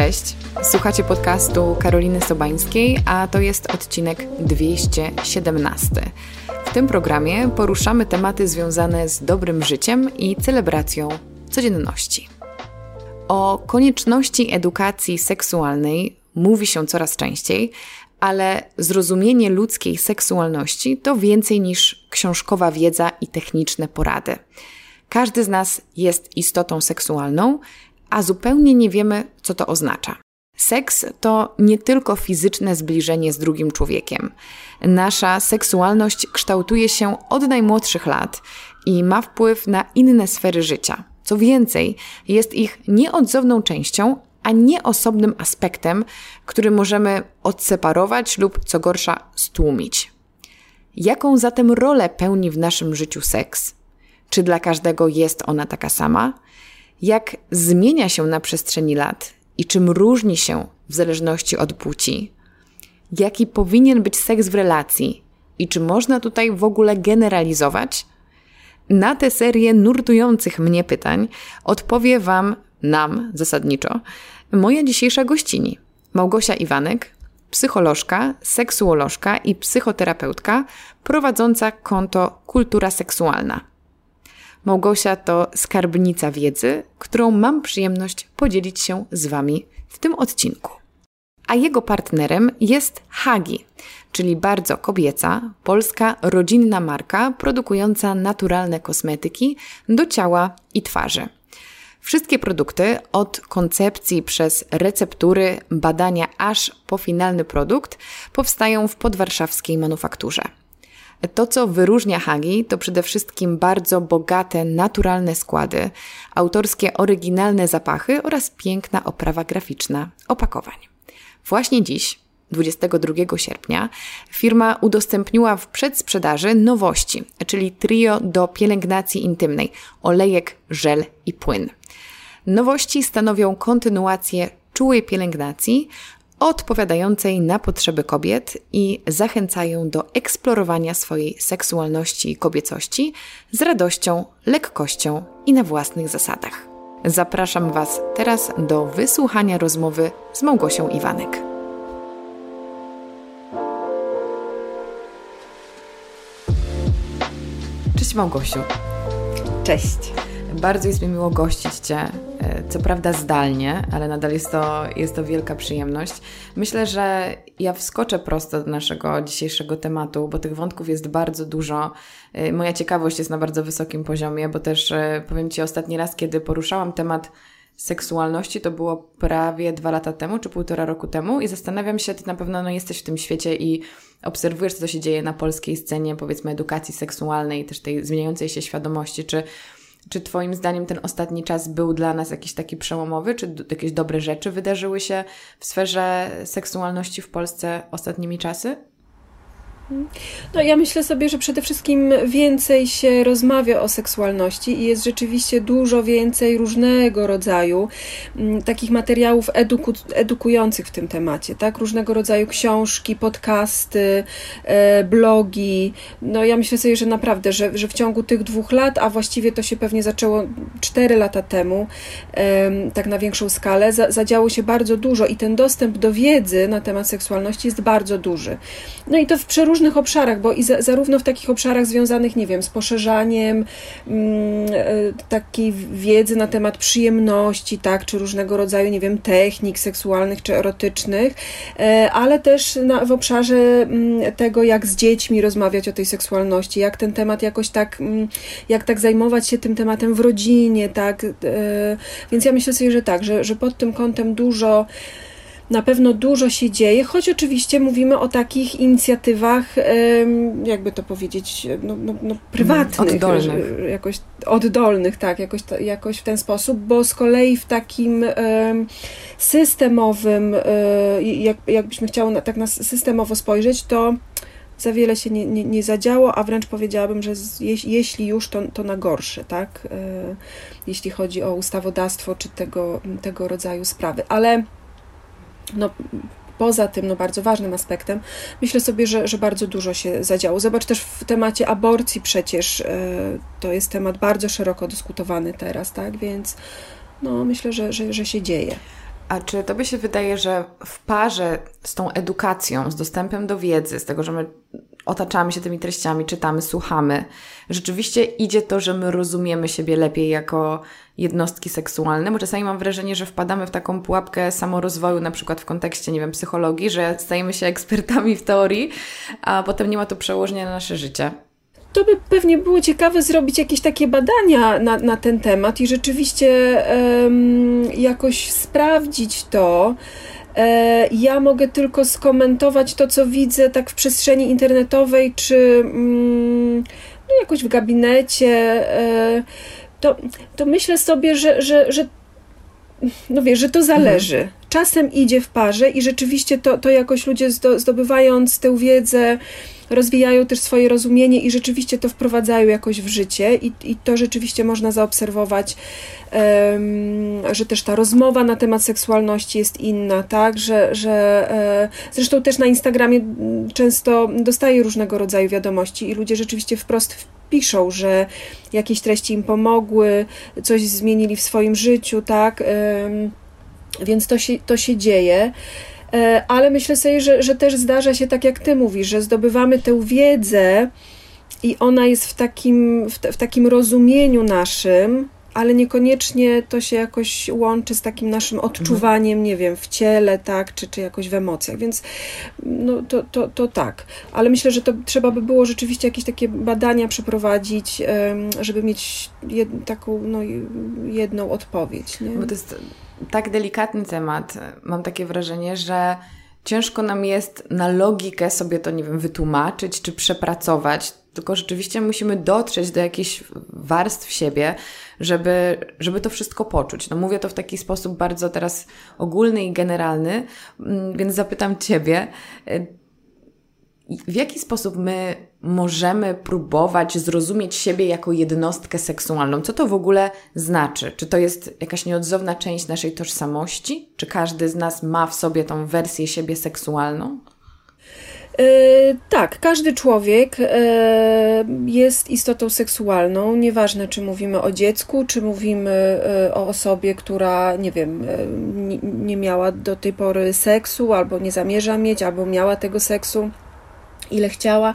Cześć, słuchacie podcastu Karoliny Sobańskiej, a to jest odcinek 217. W tym programie poruszamy tematy związane z dobrym życiem i celebracją codzienności. O konieczności edukacji seksualnej mówi się coraz częściej, ale zrozumienie ludzkiej seksualności to więcej niż książkowa wiedza i techniczne porady. Każdy z nas jest istotą seksualną, a zupełnie nie wiemy, co to oznacza. Seks to nie tylko fizyczne zbliżenie z drugim człowiekiem. Nasza seksualność kształtuje się od najmłodszych lat i ma wpływ na inne sfery życia. Co więcej, jest ich nieodzowną częścią, a nie osobnym aspektem, który możemy odseparować lub, co gorsza, stłumić. Jaką zatem rolę pełni w naszym życiu seks? Czy dla każdego jest ona taka sama? Jak zmienia się na przestrzeni lat i czym różni się w zależności od płci? Jaki powinien być seks w relacji i czy można tutaj w ogóle generalizować? Na tę serię nurtujących mnie pytań odpowie Wam, nam zasadniczo, moja dzisiejsza gościni, Małgosia Iwanek, psycholożka, seksuolożka i psychoterapeutka prowadząca konto Kultura Seksualna. Małgosia to skarbnica wiedzy, którą mam przyjemność podzielić się z Wami w tym odcinku. A jego partnerem jest Hagi, czyli bardzo kobieca, polska rodzinna marka produkująca naturalne kosmetyki do ciała i twarzy. Wszystkie produkty, od koncepcji przez receptury, badania aż po finalny produkt, powstają w podwarszawskiej manufakturze. To, co wyróżnia Hagi, to przede wszystkim bardzo bogate, naturalne składy, autorskie, oryginalne zapachy oraz piękna oprawa graficzna opakowań. Właśnie dziś, 22 sierpnia, firma udostępniła w przedsprzedaży nowości, czyli trio do pielęgnacji intymnej olejek, żel i płyn. Nowości stanowią kontynuację czułej pielęgnacji odpowiadającej na potrzeby kobiet i zachęcają do eksplorowania swojej seksualności i kobiecości z radością, lekkością i na własnych zasadach. Zapraszam Was teraz do wysłuchania rozmowy z Małgosią Iwanek. Cześć Małgosiu. Cześć. Bardzo jest mi miło gościć Cię, e, co prawda zdalnie, ale nadal jest to, jest to wielka przyjemność. Myślę, że ja wskoczę prosto do naszego dzisiejszego tematu, bo tych wątków jest bardzo dużo. E, moja ciekawość jest na bardzo wysokim poziomie, bo też e, powiem Ci ostatni raz, kiedy poruszałam temat seksualności, to było prawie dwa lata temu, czy półtora roku temu i zastanawiam się, Ty na pewno no, jesteś w tym świecie i obserwujesz, co się dzieje na polskiej scenie, powiedzmy, edukacji seksualnej, też tej zmieniającej się świadomości, czy czy Twoim zdaniem ten ostatni czas był dla nas jakiś taki przełomowy? Czy jakieś dobre rzeczy wydarzyły się w sferze seksualności w Polsce ostatnimi czasy? No ja myślę sobie, że przede wszystkim więcej się rozmawia o seksualności i jest rzeczywiście dużo więcej różnego rodzaju m, takich materiałów eduku, edukujących w tym temacie, tak? Różnego rodzaju książki, podcasty, e, blogi. No ja myślę sobie, że naprawdę, że, że w ciągu tych dwóch lat, a właściwie to się pewnie zaczęło cztery lata temu, e, tak na większą skalę, za, zadziało się bardzo dużo i ten dostęp do wiedzy na temat seksualności jest bardzo duży. No i to w przeróżnych różnych obszarach, bo i za, zarówno w takich obszarach związanych, nie wiem, z poszerzaniem mm, e, takiej wiedzy na temat przyjemności, tak, czy różnego rodzaju, nie wiem, technik seksualnych czy erotycznych, e, ale też na, w obszarze mm, tego, jak z dziećmi rozmawiać o tej seksualności, jak ten temat jakoś tak, mm, jak tak zajmować się tym tematem w rodzinie, tak, e, więc ja myślę sobie, że tak, że, że pod tym kątem dużo na pewno dużo się dzieje, choć oczywiście mówimy o takich inicjatywach, jakby to powiedzieć, no, no, no prywatnych, oddolnych. jakoś oddolnych, tak, jakoś, jakoś w ten sposób, bo z kolei w takim systemowym, e, jak, jakbyśmy chciały na, tak na systemowo spojrzeć, to za wiele się nie, nie, nie zadziało, a wręcz powiedziałabym, że z, jeśli już, to, to na gorsze, tak? E, jeśli chodzi o ustawodawstwo czy tego, tego rodzaju sprawy. Ale no, poza tym no, bardzo ważnym aspektem, myślę sobie, że, że bardzo dużo się zadziało. Zobacz też w temacie aborcji przecież e, to jest temat bardzo szeroko dyskutowany teraz, tak? Więc no, myślę, że, że, że się dzieje. A czy tobie się wydaje, że w parze z tą edukacją, z dostępem do wiedzy, z tego, że my otaczamy się tymi treściami, czytamy, słuchamy, rzeczywiście idzie to, że my rozumiemy siebie lepiej jako jednostki seksualne, bo czasami mam wrażenie, że wpadamy w taką pułapkę samorozwoju, na przykład w kontekście, nie wiem, psychologii, że stajemy się ekspertami w teorii, a potem nie ma to przełożenia na nasze życie. To by pewnie było ciekawe zrobić jakieś takie badania na, na ten temat i rzeczywiście um, jakoś sprawdzić to. E, ja mogę tylko skomentować to, co widzę tak w przestrzeni internetowej, czy mm, no jakoś w gabinecie. E, to, to myślę sobie, że, że, że no wiesz, że to zależy. Mhm. Czasem idzie w parze i rzeczywiście to, to jakoś ludzie zdobywając tę wiedzę, rozwijają też swoje rozumienie i rzeczywiście to wprowadzają jakoś w życie i, i to rzeczywiście można zaobserwować, um, że też ta rozmowa na temat seksualności jest inna, tak, że, że e, zresztą też na Instagramie często dostaję różnego rodzaju wiadomości i ludzie rzeczywiście wprost piszą, że jakieś treści im pomogły, coś zmienili w swoim życiu, tak, więc to się, to się dzieje. E, ale myślę sobie, że, że też zdarza się tak, jak ty mówisz, że zdobywamy tę wiedzę i ona jest w takim, w, w takim rozumieniu naszym, ale niekoniecznie to się jakoś łączy z takim naszym odczuwaniem, mhm. nie wiem, w ciele, tak, czy, czy jakoś w emocjach, więc no, to, to, to tak. Ale myślę, że to trzeba by było rzeczywiście jakieś takie badania przeprowadzić, żeby mieć jed, taką no, jedną odpowiedź. Nie? Bo to jest tak delikatny temat. Mam takie wrażenie, że ciężko nam jest na logikę sobie to, nie wiem, wytłumaczyć czy przepracować, tylko rzeczywiście musimy dotrzeć do jakichś warstw siebie, żeby, żeby to wszystko poczuć. No mówię to w taki sposób bardzo teraz ogólny i generalny, mm, więc zapytam Ciebie, w jaki sposób my możemy próbować zrozumieć siebie jako jednostkę seksualną? Co to w ogóle znaczy? Czy to jest jakaś nieodzowna część naszej tożsamości? Czy każdy z nas ma w sobie tą wersję siebie seksualną? E, tak, każdy człowiek e, jest istotą seksualną. Nieważne, czy mówimy o dziecku, czy mówimy e, o osobie, która, nie wiem, nie miała do tej pory seksu, albo nie zamierza mieć, albo miała tego seksu ile chciała,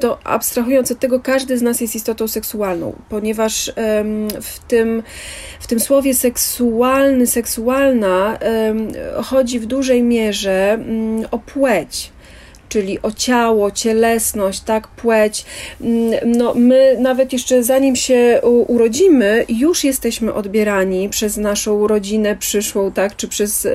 to abstrahując od tego, każdy z nas jest istotą seksualną, ponieważ w, tym, w tym słowie seksualny, seksualna chodzi w dużej mierze um, o płeć czyli o ciało, cielesność, tak, płeć. Mm, no, my nawet jeszcze zanim się urodzimy, już jesteśmy odbierani przez naszą rodzinę przyszłą, tak, czy przez e,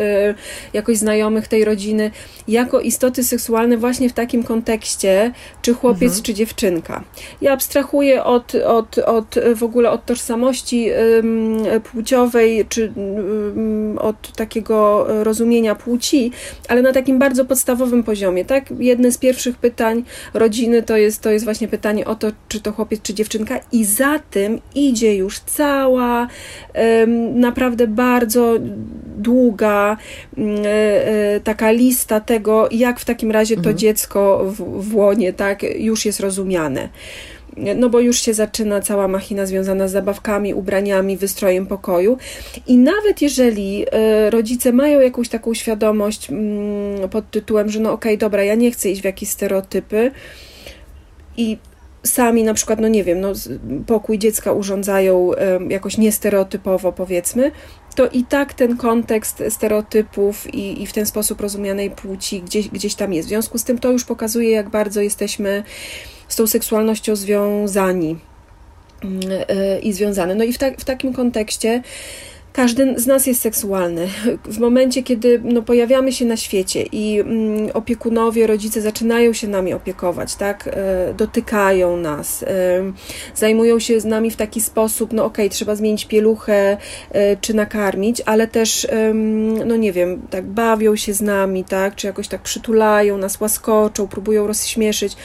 jakoś znajomych tej rodziny, jako istoty seksualne właśnie w takim kontekście, czy chłopiec, mhm. czy dziewczynka. Ja abstrahuję od, od, od w ogóle od tożsamości płciowej, czy od takiego rozumienia płci, ale na takim bardzo podstawowym poziomie, tak? Jedne z pierwszych pytań rodziny to jest, to jest właśnie pytanie o to, czy to chłopiec, czy dziewczynka, i za tym idzie już cała, naprawdę bardzo długa mm, e, e, taka lista tego, jak w takim razie to mhm. dziecko w, w łonie tak, już jest rozumiane no bo już się zaczyna cała machina związana z zabawkami, ubraniami, wystrojem pokoju. I nawet jeżeli e, rodzice mają jakąś taką świadomość mm, pod tytułem, że no okej, okay, dobra, ja nie chcę iść w jakieś stereotypy i sami na przykład, no nie wiem, no, pokój dziecka urządzają jakoś niestereotypowo, powiedzmy, to i tak ten kontekst stereotypów i, i w ten sposób rozumianej płci gdzieś, gdzieś tam jest. W związku z tym to już pokazuje, jak bardzo jesteśmy z tą seksualnością związani mm, e, i związane. No i w, ta, w takim kontekście każdy z nas jest seksualny. W momencie, kiedy no, pojawiamy się na świecie i mm, opiekunowie, rodzice zaczynają się nami opiekować, tak? E, dotykają nas, e, zajmują się z nami w taki sposób, no okej, okay, trzeba zmienić pieluchę e, czy nakarmić, ale też, no nie wiem, tak bawią się z nami, tak? Czy jakoś tak przytulają nas, łaskoczą, próbują rozśmieszyć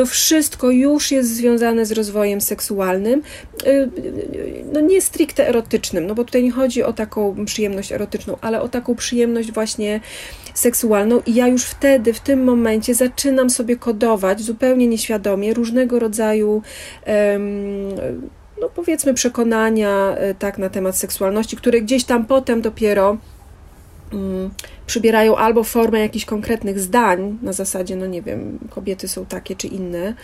to wszystko już jest związane z rozwojem seksualnym, y, no nie stricte erotycznym, no bo tutaj nie chodzi o taką przyjemność erotyczną, ale o taką przyjemność właśnie seksualną. I ja już wtedy, w tym momencie zaczynam sobie kodować zupełnie nieświadomie różnego rodzaju no powiedzmy przekonania e, tak na temat seksualności, które gdzieś tam potem dopiero Mm, przybierają albo formę jakichś konkretnych zdań, na zasadzie, no nie wiem, kobiety są takie czy inne e,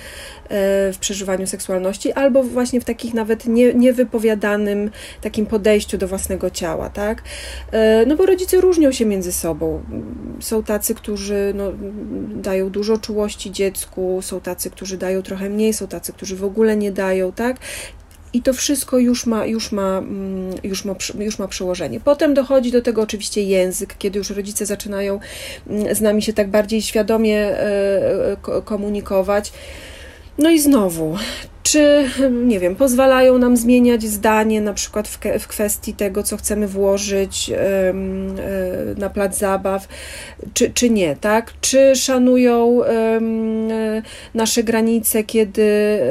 w przeżywaniu seksualności, albo właśnie w takich nawet nie, niewypowiadanym takim podejściu do własnego ciała, tak? E, no bo rodzice różnią się między sobą. Są tacy, którzy no, dają dużo czułości dziecku, są tacy, którzy dają trochę mniej, są tacy, którzy w ogóle nie dają, tak? I to wszystko już ma, już, ma, mm, już, ma, już ma przełożenie. Potem dochodzi do tego oczywiście język, kiedy już rodzice zaczynają mm, z nami się tak bardziej świadomie e, e, komunikować. No i znowu, czy, nie wiem, pozwalają nam zmieniać zdanie, na przykład w, w kwestii tego, co chcemy włożyć e, na plac zabaw, czy, czy nie, tak? Czy szanują nasze granice, kiedy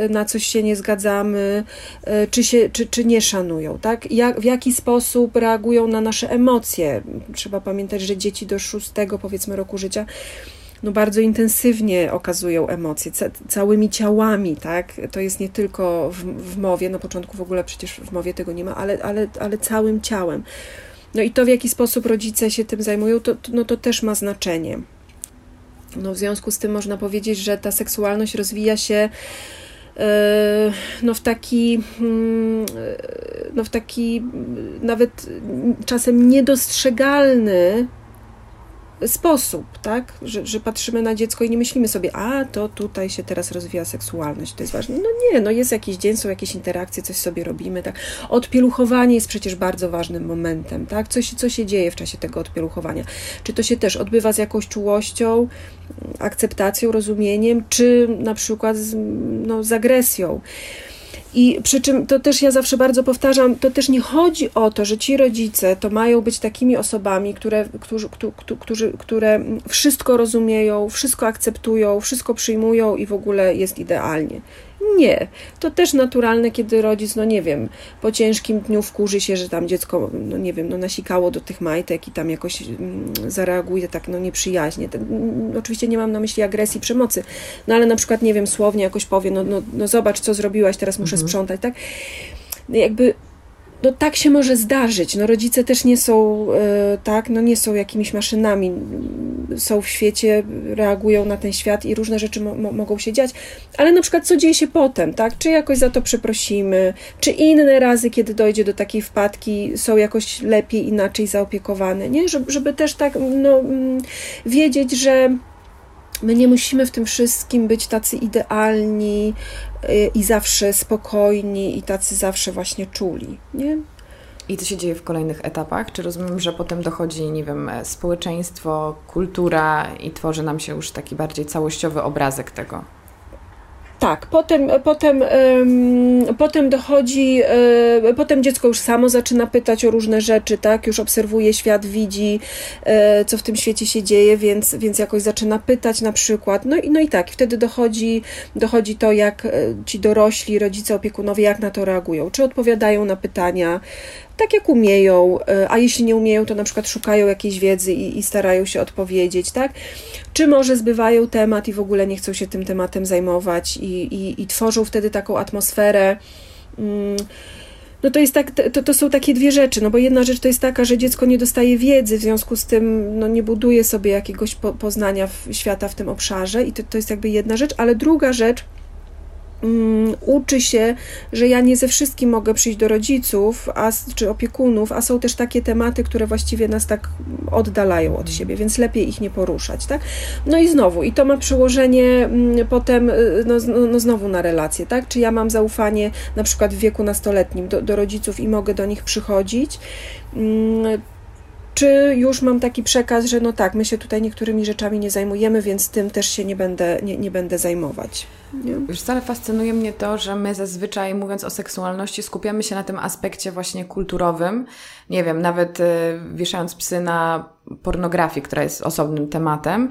na coś się nie zgadzamy, e, czy, się, czy, czy nie szanują, tak? Jak, w jaki sposób reagują na nasze emocje? Trzeba pamiętać, że dzieci do szóstego, powiedzmy, roku życia no bardzo intensywnie okazują emocje, ca całymi ciałami, tak? To jest nie tylko w, w mowie, na początku w ogóle przecież w mowie tego nie ma, ale, ale, ale całym ciałem. No i to, w jaki sposób rodzice się tym zajmują, to, no to też ma znaczenie. No w związku z tym można powiedzieć, że ta seksualność rozwija się e, no w taki, mm, no w taki nawet czasem niedostrzegalny sposób, tak? Że, że patrzymy na dziecko i nie myślimy sobie, a to tutaj się teraz rozwija seksualność, to jest ważne. No nie, no jest jakiś dzień, są jakieś interakcje, coś sobie robimy, tak? Odpieluchowanie jest przecież bardzo ważnym momentem, tak? Co się, co się dzieje w czasie tego odpieluchowania? Czy to się też odbywa z jakąś czułością, akceptacją, rozumieniem, czy na przykład z, no, z agresją? I przy czym to też ja zawsze bardzo powtarzam, to też nie chodzi o to, że ci rodzice to mają być takimi osobami, które, którzy, którzy, które wszystko rozumieją, wszystko akceptują, wszystko przyjmują i w ogóle jest idealnie. Nie. To też naturalne, kiedy rodzic, no nie wiem, po ciężkim dniu wkurzy się, że tam dziecko, no nie wiem, no nasikało do tych majtek i tam jakoś mm, zareaguje tak, no nieprzyjaźnie. Ten, mm, oczywiście nie mam na myśli agresji, przemocy, no ale na przykład, nie wiem, słownie jakoś powie, no, no, no zobacz, co zrobiłaś, teraz muszę mhm. sprzątać, tak? Jakby no tak się może zdarzyć. No rodzice też nie są, e, tak, no nie są jakimiś maszynami. Są w świecie, reagują na ten świat i różne rzeczy mo mogą się dziać. Ale na przykład co dzieje się potem, tak? Czy jakoś za to przeprosimy, czy inne razy, kiedy dojdzie do takiej wpadki, są jakoś lepiej, inaczej zaopiekowane, nie? Żeby, żeby też tak, no, mm, wiedzieć, że My nie musimy w tym wszystkim być tacy idealni i zawsze spokojni i tacy zawsze właśnie czuli, nie? I co się dzieje w kolejnych etapach? Czy rozumiem, że potem dochodzi, nie wiem, społeczeństwo, kultura i tworzy nam się już taki bardziej całościowy obrazek tego? Tak, potem, potem, potem dochodzi, um, potem dziecko już samo zaczyna pytać o różne rzeczy, tak? Już obserwuje świat, widzi, um, co w tym świecie się dzieje, więc, więc jakoś zaczyna pytać na przykład. No i, no i tak, wtedy dochodzi, dochodzi to, jak e, ci dorośli, rodzice, opiekunowie, jak na to reagują. Czy odpowiadają na pytania, tak jak umieją, e, a jeśli nie umieją, to na przykład szukają jakiejś wiedzy i, i, starają się odpowiedzieć, tak? Czy może zbywają temat i w ogóle nie chcą się tym tematem zajmować i, i, i tworzą wtedy taką atmosferę. Mm, no to, jest tak, to, to są takie dwie rzeczy, no bo jedna rzecz to jest taka, że dziecko nie dostaje wiedzy, w związku z tym no, nie buduje sobie jakiegoś po, poznania w, świata w tym obszarze i to, to jest jakby jedna rzecz, ale druga rzecz, um, uczy się, że ja nie ze wszystkim mogę przyjść do rodziców a, czy opiekunów, a są też takie tematy, które właściwie nas tak oddalają od mhm. siebie, więc lepiej ich nie poruszać. Tak? No i znowu, i to ma przełożenie um, potem y, no, no, no, znowu na relacje. Tak? Czy ja mam zaufanie na przykład w wieku nastoletnim do, do rodziców i mogę do nich przychodzić? Um, czy już mam taki przekaz, że no tak, my się tutaj niektórymi rzeczami nie zajmujemy, więc tym też się nie będę, nie, nie będę zajmować. Nie? Już wcale fascynuje mnie to, że my zazwyczaj mówiąc o seksualności skupiamy się na tym aspekcie właśnie kulturowym. Nie wiem, nawet y, wieszając psy na pornografii, która jest osobnym tematem.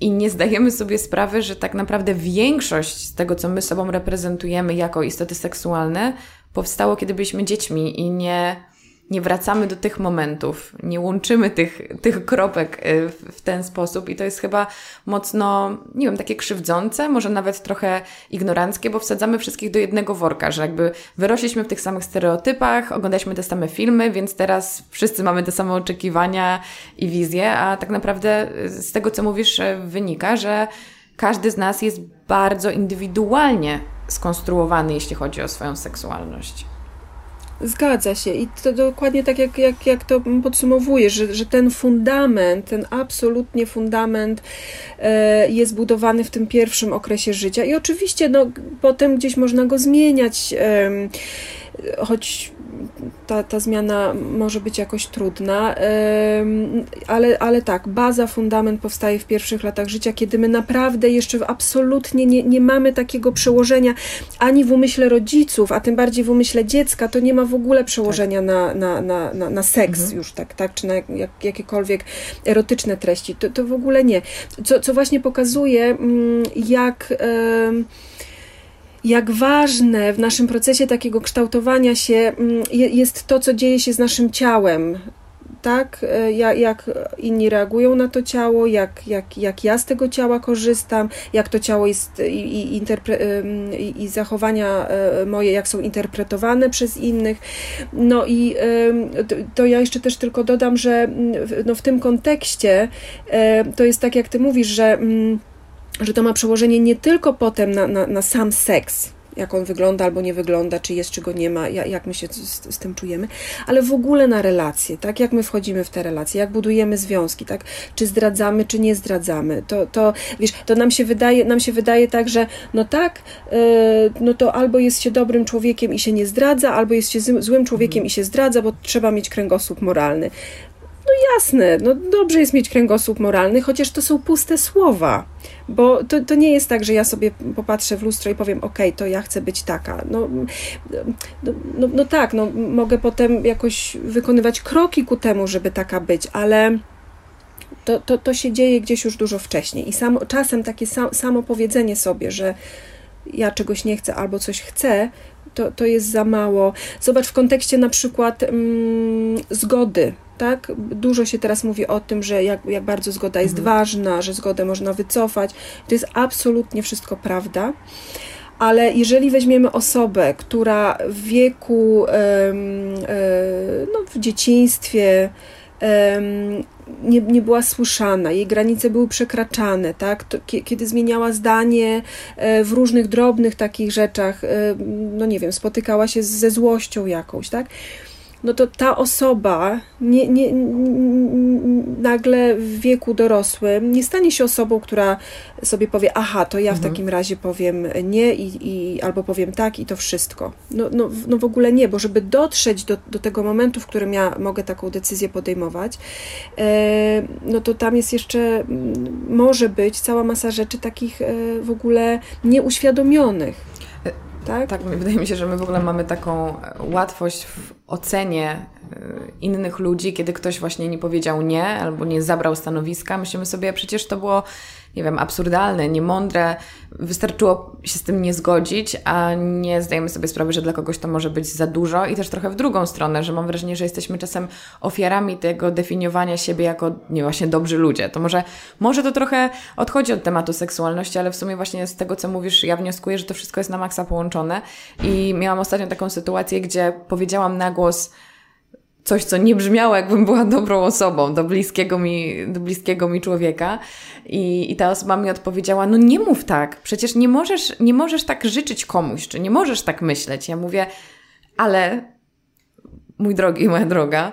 I nie zdajemy sobie sprawy, że tak naprawdę większość z tego, co my sobą reprezentujemy jako istoty seksualne, powstało, kiedy byliśmy dziećmi i nie nie wracamy do tych momentów, nie łączymy tych, tych kropek y, w, w ten sposób i to jest chyba mocno, nie wiem, takie krzywdzące, może nawet trochę ignoranckie, bo wsadzamy wszystkich do jednego worka, że jakby wyrośliśmy w tych samych stereotypach, oglądaliśmy te same filmy, więc teraz wszyscy mamy te same oczekiwania i wizje, a tak naprawdę z tego, co mówisz, wynika, że każdy z nas jest bardzo indywidualnie skonstruowany, jeśli chodzi o swoją seksualność. Zgadza się. I to dokładnie tak, jak, jak, jak to podsumowujesz, że, że ten fundament, ten absolutnie fundament e, jest budowany w tym pierwszym okresie życia. I oczywiście no, potem gdzieś można go zmieniać, e, choć ta, ta zmiana może być jakoś trudna, ale, ale tak, baza, fundament powstaje w pierwszych latach życia, kiedy my naprawdę jeszcze absolutnie nie, nie mamy takiego przełożenia ani w umyśle rodziców, a tym bardziej w umyśle dziecka, to nie ma w ogóle przełożenia tak. na, na, na, na, na seks mhm. już, tak, tak, czy na jak, jakiekolwiek erotyczne treści. To, to w ogóle nie. Co, co właśnie pokazuje, mm, jak jak ważne w naszym procesie takiego kształtowania się mm, jest to, co dzieje się z naszym ciałem. Tak, e, jak inni reagują na to ciało, jak, jak, jak ja z tego ciała korzystam, jak to ciało jest i, i, i, i zachowania e, moje, jak są interpretowane przez innych. No i to, ja jeszcze też tylko dodam, że mm, no w tym kontekście e, to jest tak, jak ty mówisz, że mm, że to ma przełożenie nie tylko potem na, na, na sam seks, jak on wygląda albo nie wygląda, czy jest, czy go nie ma, jak my się z, z, tym czujemy, ale w ogóle na relacje, tak? Jak my wchodzimy w te relacje, jak budujemy związki, tak? Czy zdradzamy, czy nie zdradzamy. To, to wiesz, to nam się wydaje, nam się wydaje tak, że no tak, yy, no to albo jest się dobrym człowiekiem i się nie zdradza, albo jest się złym człowiekiem i się zdradza, bo trzeba mieć kręgosłup moralny. No jasne, no dobrze jest mieć kręgosłup moralny, chociaż to są puste słowa, bo to, to nie jest tak, że ja sobie popatrzę w lustro i powiem, ok, to ja chcę być taka. No, no, no, no tak, no, mogę potem jakoś wykonywać kroki ku temu, żeby taka być, ale to, to, to się dzieje gdzieś już dużo wcześniej. I czasem takie sam, samo powiedzenie sobie, że ja czegoś nie chcę albo coś chcę, to, to jest za mało. Zobacz w kontekście na przykład mm, zgody tak? Dużo się teraz mówi o tym, że jak, jak bardzo zgoda jest mhm. ważna, że zgodę można wycofać. To jest absolutnie wszystko prawda. Ale jeżeli weźmiemy osobę, która w wieku, no, w dzieciństwie, nie, nie była słyszana, jej granice były przekraczane, tak? To, kiedy zmieniała zdanie e, w różnych drobnych takich rzeczach, e, no nie wiem, spotykała się ze złością jakąś, tak? No to ta osoba nie, nie, nagle w wieku dorosłym nie stanie się osobą, która sobie powie, aha, to ja w mhm. takim razie powiem nie i, i, albo powiem tak i to wszystko. No, no, no w ogóle nie, bo żeby dotrzeć do, do tego momentu, w którym ja mogę taką decyzję podejmować, e, no to tam jest jeszcze, może być cała masa rzeczy takich e, w ogóle nieuświadomionych. Tak? tak, wydaje mi się, że my w ogóle mamy taką łatwość w ocenie y, innych ludzi, kiedy ktoś właśnie nie powiedział nie albo nie zabrał stanowiska. Myślimy sobie, przecież to było nie wiem, absurdalne, niemądre. Wystarczyło się z tym nie zgodzić, a nie zdajemy sobie sprawy, że dla kogoś to może być za dużo i też trochę w drugą stronę, że mam wrażenie, że jesteśmy czasem ofiarami tego definiowania siebie jako nie właśnie dobrzy ludzie. To może, może to trochę odchodzi od tematu seksualności, ale w sumie właśnie z tego, co mówisz, ja wnioskuję, że to wszystko jest na maksa połączone i miałam ostatnio taką sytuację, gdzie powiedziałam na głos, coś, co nie brzmiało, jakbym była dobrą osobą do bliskiego mi, do bliskiego mi człowieka. I, I ta osoba mi odpowiedziała: No nie mów tak, przecież nie możesz, nie możesz tak życzyć komuś, czy nie możesz tak myśleć. Ja mówię, ale mój drogi, moja droga,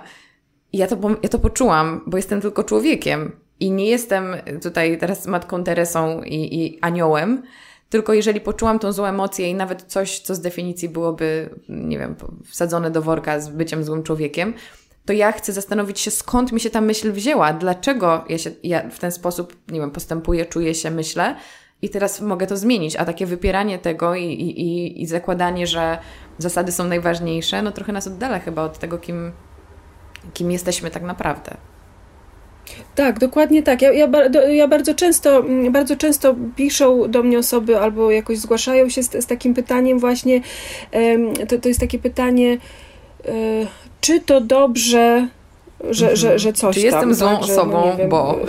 ja to, ja to poczułam, bo jestem tylko człowiekiem i nie jestem tutaj teraz matką Teresą i, i aniołem, tylko jeżeli poczułam tą złą emocję i nawet coś, co z definicji byłoby, nie wiem, wsadzone do worka z byciem złym człowiekiem, to ja chcę zastanowić się, skąd mi się ta myśl wzięła, dlaczego ja, się, ja w ten sposób, nie wiem, postępuję, czuję się, myślę i teraz mogę to zmienić. A takie wypieranie tego i, i, i zakładanie, że zasady są najważniejsze, no trochę nas oddala chyba od tego, kim, kim jesteśmy tak naprawdę. Tak, dokładnie tak. Ja, ja, ja, bardzo, często, mm, bardzo często piszą do mnie osoby albo jakoś zgłaszają się z, z takim pytaniem właśnie, to, to jest takie pytanie, e, czy to dobrze, że, mhm. że, że coś Czy jestem tam, złą tak, osobą, że, no wiem, bo...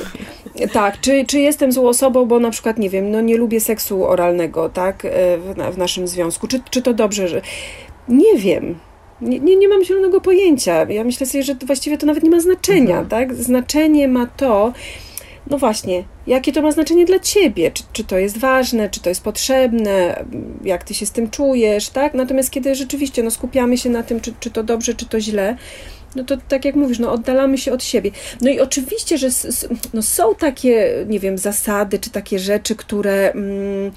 Tak, czy, czy jestem złą osobą, bo na przykład, nie wiem, no nie lubię seksu oralnego, tak, w, w naszym związku. Czy, czy to dobrze, że... Nie wiem. Nie, nie, nie mam zielonego pojęcia. Ja myślę sobie, że właściwie to nawet nie ma znaczenia, mhm. tak? Znaczenie ma to, no właśnie, jakie to ma znaczenie dla ciebie? Czy, czy to jest ważne, czy to jest potrzebne, jak ty się z tym czujesz, tak? Natomiast kiedy rzeczywiście no, skupiamy się na tym, czy, czy to dobrze, czy to źle, no to tak jak mówisz, no oddalamy się od siebie. No i oczywiście, że no, są takie, nie wiem, zasady, czy takie rzeczy, które. Mm,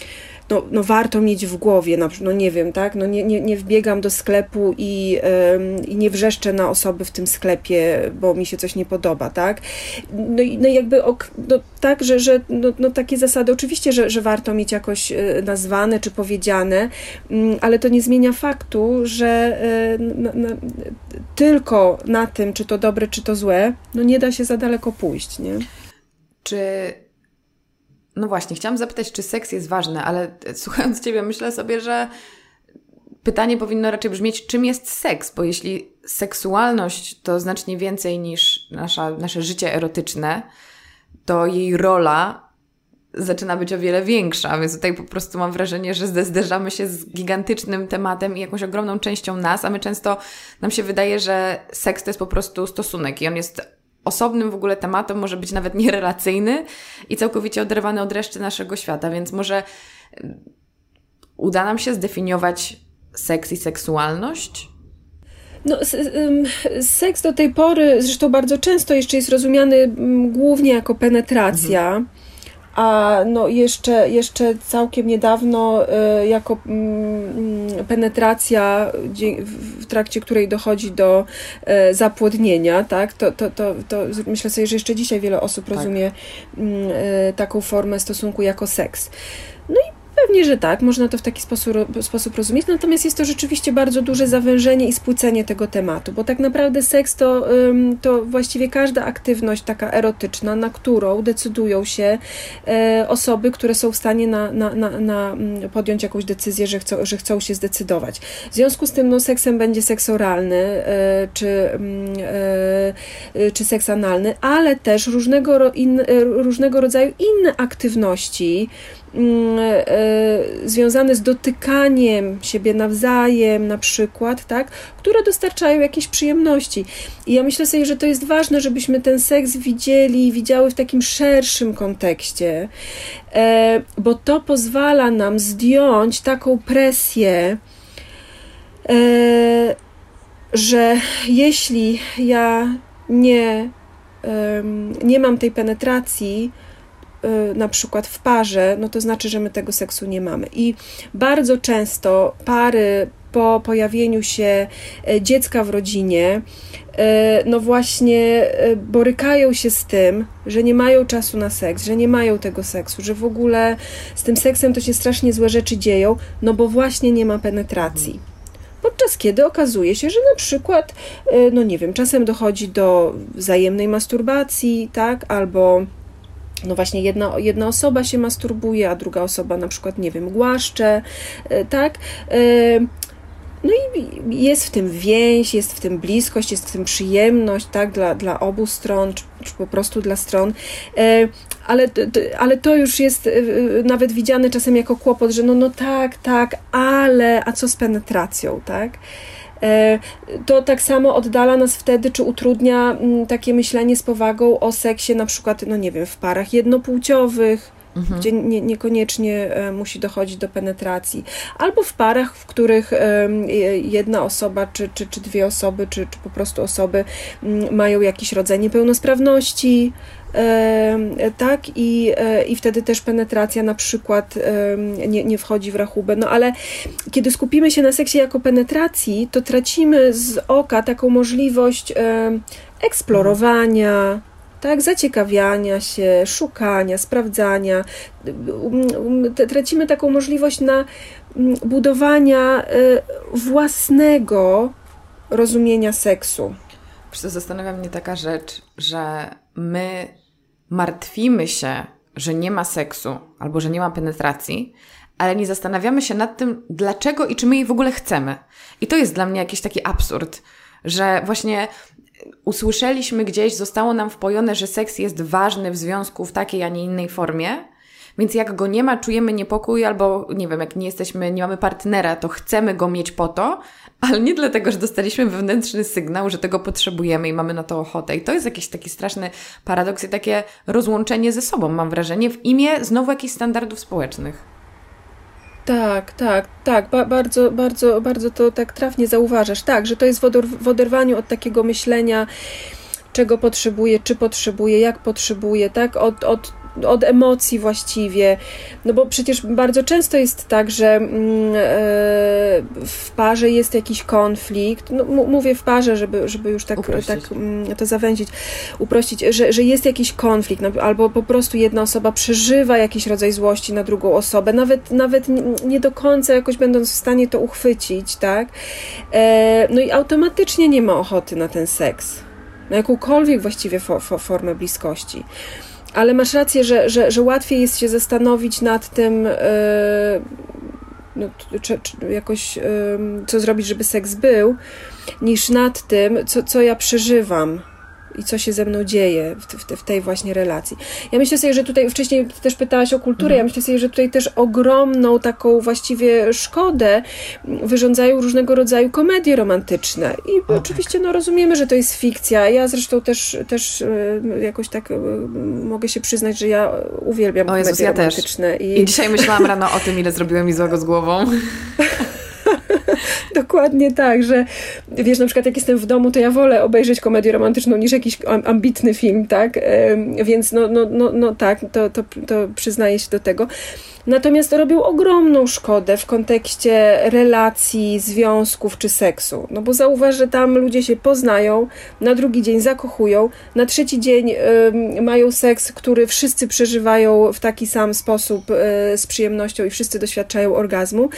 no, no warto mieć w głowie, no, no nie wiem, tak, no nie, nie, nie wbiegam do sklepu i, yy, i nie wrzeszczę na osoby w tym sklepie, bo mi się coś nie podoba, tak, no i no jakby ok, no, tak, że, że no, no takie zasady, oczywiście, że, że warto mieć jakoś e, nazwane czy powiedziane, yy, ale to nie zmienia faktu, że yy, tylko na tym, czy to dobre, czy to złe, no nie da się za daleko pójść, nie? Czy no właśnie, chciałam zapytać, czy seks jest ważny, ale słuchając Ciebie, myślę sobie, że pytanie powinno raczej brzmieć, czym jest seks? Bo jeśli seksualność to znacznie więcej niż nasza, nasze życie erotyczne, to jej rola zaczyna być o wiele większa, więc tutaj po prostu mam wrażenie, że zderzamy się z gigantycznym tematem i jakąś ogromną częścią nas, a my często nam się wydaje, że seks to jest po prostu stosunek i on jest osobnym w ogóle tematem, może być nawet nierelacyjny i całkowicie oderwany od reszty naszego świata, więc może y, uda nam się zdefiniować seks i seksualność? No, seks do tej pory, zresztą bardzo często jeszcze jest rozumiany głównie jako penetracja. Mhm a no jeszcze, jeszcze całkiem niedawno y, jako mm, penetracja, w trakcie której dochodzi do y, zapłodnienia, tak, to, to, to, to myślę sobie, że jeszcze dzisiaj wiele osób tak. rozumie mm, y, taką formę stosunku jako seks. Pewnie, że tak, można to w taki sposób, sposób rozumieć, natomiast jest to rzeczywiście bardzo duże zawężenie i spłycenie tego tematu, bo tak naprawdę seks to, to właściwie każda aktywność taka erotyczna, na którą decydują się e, osoby, które są w stanie na, na, na, na mm, podjąć jakąś decyzję, że chcą, że chcą się zdecydować. W związku z tym no, seksem będzie seks oralny e, czy, mm, e, czy seks analny, ale też różnego, in, różnego rodzaju inne aktywności, związane z dotykaniem siebie nawzajem, na przykład, tak, które dostarczają jakieś przyjemności. I ja myślę sobie, że to jest ważne, żebyśmy ten seks widzieli, widziały w takim szerszym kontekście, e, bo to pozwala nam zdjąć taką presję, e, że jeśli ja nie, nie mam tej penetracji, na przykład w parze, no to znaczy, że my tego seksu nie mamy. I bardzo często pary po pojawieniu się e, dziecka w rodzinie, e, no właśnie borykają się z tym, że nie mają czasu na seks, że nie mają tego seksu, że w ogóle z tym seksem to się strasznie złe rzeczy dzieją, no bo właśnie nie ma penetracji. Podczas kiedy okazuje się, że na przykład, no nie wiem, czasem dochodzi do wzajemnej masturbacji, tak, albo no właśnie jedna, jedna osoba się masturbuje, a druga osoba na przykład, nie wiem, głaszcze, e, tak? E, no i jest w tym więź, jest w tym bliskość, jest w tym przyjemność, tak, dla, dla obu stron, czy, czy po prostu dla stron. E, ale, ale to już jest nawet widziane czasem jako kłopot, że no, no tak, tak, ale a co z penetracją, tak? E, to tak samo oddala nas wtedy, czy utrudnia mm, takie myślenie z powagą o seksie, na przykład, no nie wiem, w parach jednopłciowych, mhm. gdzie nie, niekoniecznie e, musi dochodzić do penetracji, albo w parach, w których jedna osoba, czy, czy, czy dwie osoby, czy, czy po prostu osoby mm, mają jakiś rodzaj niepełnosprawności, tak, i, e, i wtedy też penetracja na przykład nie, nie wchodzi w rachubę. No ale kiedy skupimy się na seksie jako penetracji, to tracimy z oka taką możliwość eksplorowania, tak, zaciekawiania się, szukania, sprawdzania. Tracimy taką możliwość na budowania e, własnego rozumienia seksu. Zastanawia mnie taka rzecz, że my martwimy się, że nie ma seksu albo że nie ma penetracji, ale nie zastanawiamy się nad tym, dlaczego i czy my jej w ogóle chcemy. I to jest dla mnie jakiś taki absurd, że właśnie usłyszeliśmy gdzieś, zostało nam wpojone, że seks jest ważny w związku w takiej, a nie innej formie. Więc jak go nie ma, czujemy niepokój, albo nie wiem, jak nie jesteśmy, nie mamy partnera, to chcemy go mieć po to, ale nie dlatego, że dostaliśmy wewnętrzny sygnał, że tego potrzebujemy i mamy na to ochotę. I to jest jakiś taki straszny paradoks i takie rozłączenie ze sobą, mam wrażenie, w imię znowu jakichś standardów społecznych. Tak, tak, tak. Ba bardzo, bardzo, bardzo to tak trafnie zauważasz. Tak, że to jest w oderwaniu od takiego myślenia, czego potrzebuję, czy potrzebuję, jak potrzebuję, tak? Od, od od emocji właściwie. No bo przecież bardzo często jest tak, że mm, e, w parze jest jakiś konflikt. No, mówię w parze, żeby, żeby już tak, tak mm, to zawęzić, uprościć, że, że jest jakiś konflikt, no, albo po prostu jedna osoba przeżywa jakiś rodzaj złości na drugą osobę, nawet, nawet nie do końca jakoś będąc w stanie to uchwycić, tak? E, no i automatycznie nie ma ochoty na ten seks. Na jakąkolwiek właściwie fo, fo, formę bliskości. Ale masz rację, że, że, że łatwiej jest się zastanowić nad tym, yy, no, czy, czy jakoś, co zrobić, żeby seks był, niż nad tym, co, co ja przeżywam i co się ze mną dzieje w, w, w, tej właśnie relacji. Ja myślę sobie, że tutaj wcześniej też pytałaś o kulturę, mhm. ja myślę sobie, że tutaj też ogromną taką właściwie szkodę wyrządzają różnego rodzaju komedie romantyczne. I o, oczywiście no, rozumiemy, że to jest fikcja. Ja zresztą też, też e, jakoś tak e, mogę się przyznać, że ja uwielbiam o Jezus, komedie ja romantyczne. I... I dzisiaj myślałam rano o tym, ile zrobiłem mi złego z głową. Dokładnie tak, że wiesz, na przykład jak jestem w domu, to ja wolę obejrzeć komedię romantyczną niż jakiś ambitny film, tak? Więc no, no, no, no tak, to, to, to przyznaję się do tego. Natomiast robią ogromną szkodę w kontekście relacji, związków czy seksu. No bo zauważ, że tam ludzie się poznają, na drugi dzień zakochują, na trzeci dzień y, mają seks, który wszyscy przeżywają w taki sam sposób y, z przyjemnością i wszyscy doświadczają orgazmu.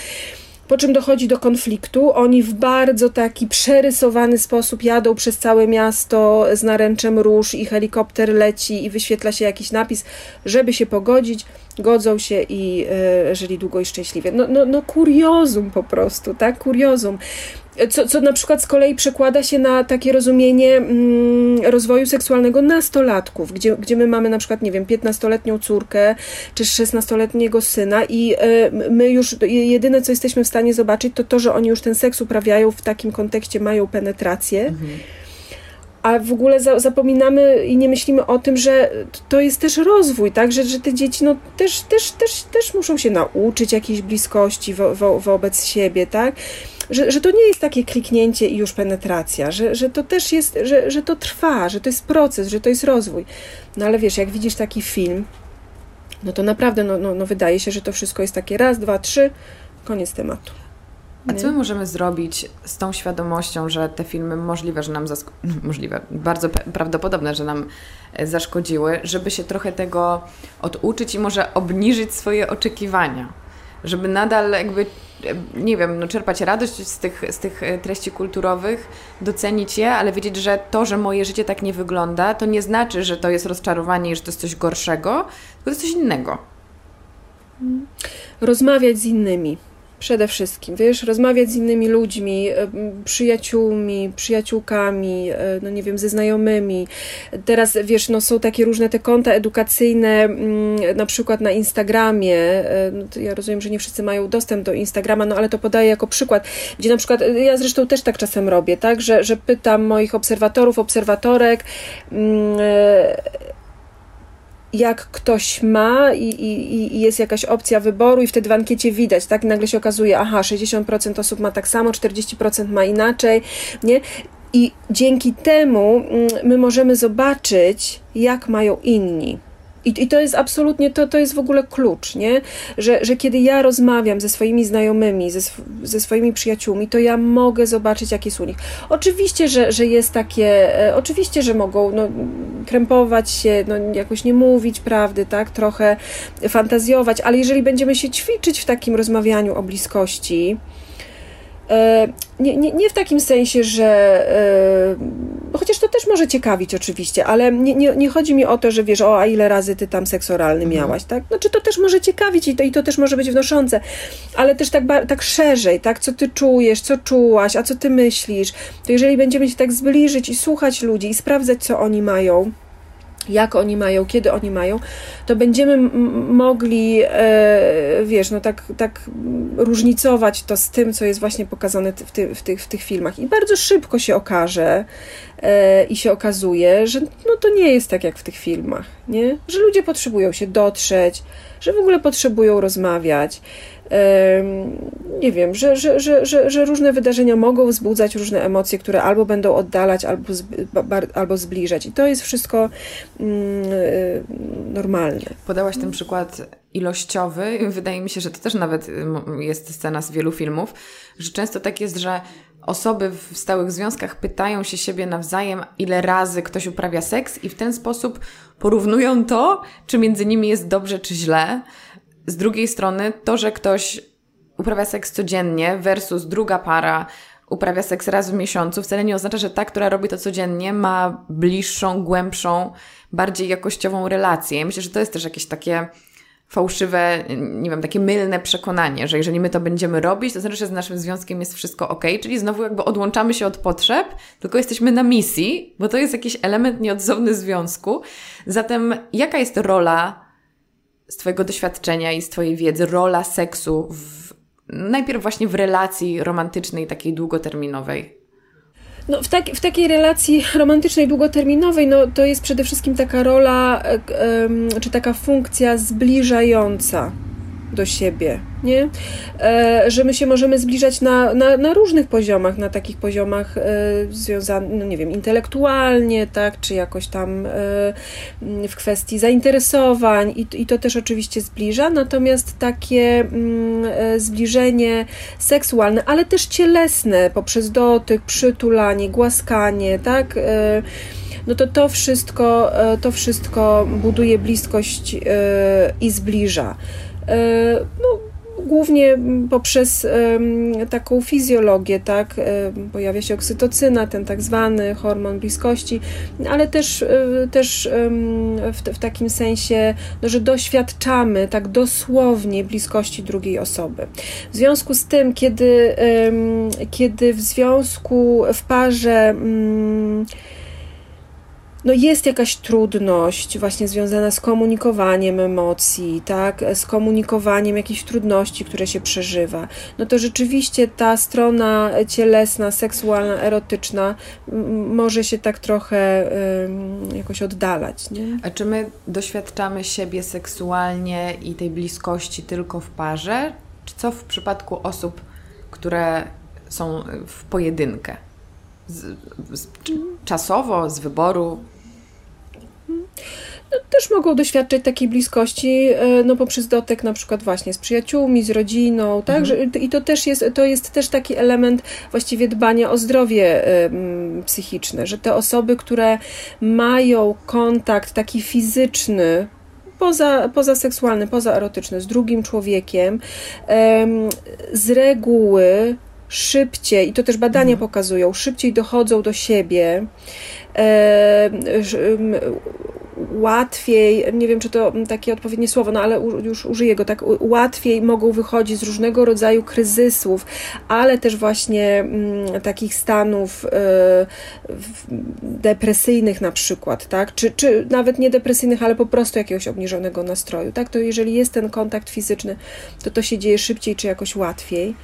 Po czym dochodzi do konfliktu. Oni w bardzo taki przerysowany sposób jadą przez całe miasto z naręczem róż i helikopter leci i wyświetla się jakiś napis, żeby się pogodzić. Godzą się i e, żyli długo i szczęśliwie. No, no, no kuriozum po prostu, tak? Kuriozum co, co na przykład z kolei przekłada się na takie rozumienie mm, rozwoju seksualnego nastolatków, gdzie, gdzie my mamy na przykład, nie wiem, 15-letnią córkę czy 16-letniego syna i y, my już jedyne, co jesteśmy w stanie zobaczyć, to to, że oni już ten seks uprawiają w takim kontekście, mają penetrację. Mhm a w ogóle za, zapominamy i nie myślimy o tym, że to jest też rozwój, tak? Że, że te dzieci no, też, też, też, też muszą się nauczyć jakiejś bliskości wo, wo, wobec siebie, tak? Że, że to nie jest takie kliknięcie i już penetracja, że, że to też jest, że, że to trwa, że to jest proces, że to jest rozwój. No ale wiesz, jak widzisz taki film, no to naprawdę no, no, no wydaje się, że to wszystko jest takie raz, dwa, trzy, koniec tematu. A co my możemy zrobić z tą świadomością, że te filmy możliwe, że nam zask- możliwe, bardzo prawdopodobne, że nam e, zaszkodziły, żeby się trochę tego oduczyć i może obniżyć swoje oczekiwania? Żeby nadal jakby, nie wiem, no, czerpać radość z tych, z tych e, treści kulturowych, docenić je, ale wiedzieć, że to, że moje życie tak nie wygląda, to nie znaczy, że to jest rozczarowanie i że to jest coś gorszego, tylko to jest coś innego. Rozmawiać z innymi Przede wszystkim, wiesz, rozmawiać z innymi ludźmi, e, przyjaciółmi, przyjaciółkami, e, no nie wiem, ze znajomymi. Teraz, wiesz, no są takie różne te konta edukacyjne, mm, na przykład na Instagramie. E, no ja rozumiem, że nie wszyscy mają dostęp do Instagrama, no ale to podaję jako przykład, gdzie na przykład, ja zresztą też tak czasem robię, tak, że, że pytam moich obserwatorów, obserwatorek, mm, jak ktoś ma i, i, i, jest jakaś opcja wyboru i wtedy w ankiecie widać, tak? I nagle się okazuje, aha, 60% osób ma tak samo, 40% ma inaczej, nie? I dzięki temu mm, my możemy zobaczyć, jak mają inni. I, I, to jest absolutnie, to, to jest w ogóle klucz, nie? Że, że kiedy ja rozmawiam ze swoimi znajomymi, ze, ze swoimi przyjaciółmi, to ja mogę zobaczyć, jakie jest u nich. Oczywiście, że, że jest takie, e, oczywiście, że mogą no, krępować się, no, jakoś nie mówić prawdy, tak? Trochę fantazjować, ale jeżeli będziemy się ćwiczyć w takim rozmawianiu o bliskości, nie, nie, nie w takim sensie, że e, chociaż to też może ciekawić oczywiście, ale nie, nie, nie chodzi mi o to, że wiesz, o a ile razy ty tam seks oralny mhm. miałaś, tak? Znaczy to też może ciekawić i to, i to też może być wnoszące, ale też tak, tak szerzej, tak? Co ty czujesz, co czułaś, a co ty myślisz, to jeżeli będziemy się tak zbliżyć i słuchać ludzi i sprawdzać, co oni mają, jak oni mają, kiedy oni mają, to będziemy mogli, e, wiesz, no tak, tak różnicować to z tym, co jest właśnie pokazane w, ty, w, tych, w tych filmach. I bardzo szybko się okaże e, i się okazuje, że no to nie jest tak jak w tych filmach, nie? Że ludzie potrzebują się dotrzeć, że w ogóle potrzebują rozmawiać nie wiem, że, że, że, że, że różne wydarzenia mogą wzbudzać różne emocje, które albo będą oddalać, albo, albo zbliżać. I to jest wszystko mm, normalne. Podałaś ten przykład ilościowy. Wydaje mi się, że to też nawet jest scena z wielu filmów, że często tak jest, że osoby w stałych związkach pytają się siebie nawzajem, ile razy ktoś uprawia seks, i w ten sposób porównują to, czy między nimi jest dobrze, czy źle. Z drugiej strony, to, że ktoś uprawia seks codziennie versus druga para uprawia seks raz w miesiącu, wcale nie oznacza, że ta, która robi to codziennie, ma bliższą, głębszą, bardziej jakościową relację. myślę, że to jest też jakieś takie fałszywe, nie wiem, takie mylne przekonanie, że jeżeli my to będziemy robić, to znaczy, że z naszym związkiem jest wszystko ok, czyli znowu jakby odłączamy się od potrzeb, tylko jesteśmy na misji, bo to jest jakiś element nieodzowny związku. Zatem jaka jest rola z Twojego doświadczenia i z Twojej wiedzy rola seksu w, najpierw właśnie w relacji romantycznej, takiej długoterminowej? No, w, tak, w takiej relacji romantycznej, długoterminowej, no, to jest przede wszystkim taka rola, czy taka funkcja zbliżająca do siebie, nie? E, że my się możemy zbliżać na, na, na różnych poziomach, na takich poziomach e, związanych, no nie wiem, intelektualnie, tak, czy jakoś tam e, w kwestii zainteresowań i, i to też oczywiście zbliża, natomiast takie mm, e, zbliżenie seksualne, ale też cielesne, poprzez dotyk, przytulanie, głaskanie, tak, e, no to to wszystko, e, to wszystko buduje bliskość i zbliża. E, no, głównie poprzez taką fizjologię, tak, e, pojawia się oksytocyna, ten tak zwany hormon bliskości, ale też, e, też w, w takim sensie, no, że doświadczamy tak dosłownie bliskości drugiej osoby. W związku z tym, kiedy, kiedy w związku, w parze mm, no jest jakaś trudność właśnie związana z komunikowaniem emocji, tak, z komunikowaniem jakichś trudności, które się przeżywa, no to rzeczywiście ta strona cielesna, seksualna, erotyczna może się tak trochę jakoś oddalać. Nie? A czy my doświadczamy siebie seksualnie i tej bliskości tylko w parze, czy co w przypadku osób, które są w pojedynkę? Z, z, czasowo, z wyboru, też mogą doświadczać takiej bliskości e, no, poprzez dotyk na przykład właśnie z przyjaciółmi, z rodziną, tak? Mhm. I to też jest, to jest też taki element właściwie dbania o zdrowie psychiczne, że te osoby, które mają kontakt taki fizyczny poza, poza seksualny, poza erotyczny z drugim człowiekiem, z reguły szybciej, i to też badania mhm. pokazują, szybciej dochodzą do siebie, e, łatwiej, nie wiem czy to takie odpowiednie słowo, no ale już użyję go tak, łatwiej mogą wychodzić z różnego rodzaju kryzysów, ale też właśnie mm, takich stanów e, depresyjnych na przykład, tak, czy, czy nawet nie depresyjnych, ale po prostu jakiegoś obniżonego nastroju, tak, to jeżeli jest ten kontakt fizyczny, to to się dzieje szybciej czy jakoś łatwiej.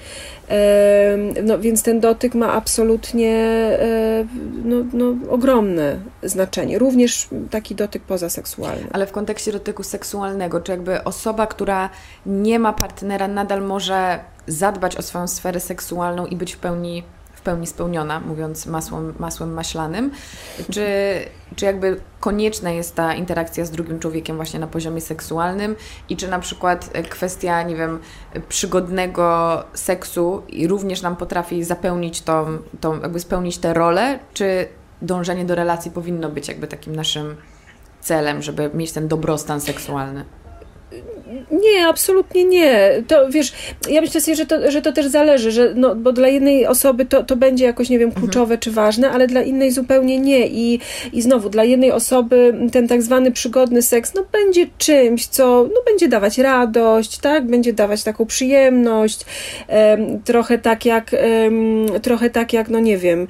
No, więc ten dotyk ma absolutnie e, no, no, ogromne znaczenie. Również taki dotyk Ale w kontekście dotyku seksualnego, czy jakby osoba, która nie ma partnera, nadal może zadbać o swoją sferę seksualną i być w pełni w pełni spełniona, mówiąc masłem, masłem maślanym, czy, czy jakby konieczna jest ta interakcja z drugim człowiekiem właśnie na poziomie seksualnym? I czy na przykład kwestia, nie wiem, przygodnego seksu również nam potrafi zapełnić tą, tą jakby spełnić tę rolę, czy dążenie do relacji powinno być jakby takim naszym celem, żeby mieć ten dobrostan seksualny? Nie, absolutnie nie. To wiesz, ja myślę sobie, że to, że to też zależy, że no, bo dla jednej osoby to, to będzie jakoś, nie wiem, mhm. kluczowe mhm. czy ważne, ale dla innej zupełnie nie. I, I znowu, dla jednej osoby ten tak zwany przygodny seks, no będzie czymś, co no, będzie dawać radość, tak? Będzie dawać taką przyjemność, trochę tak jak, trochę tak jak, no nie wiem, um,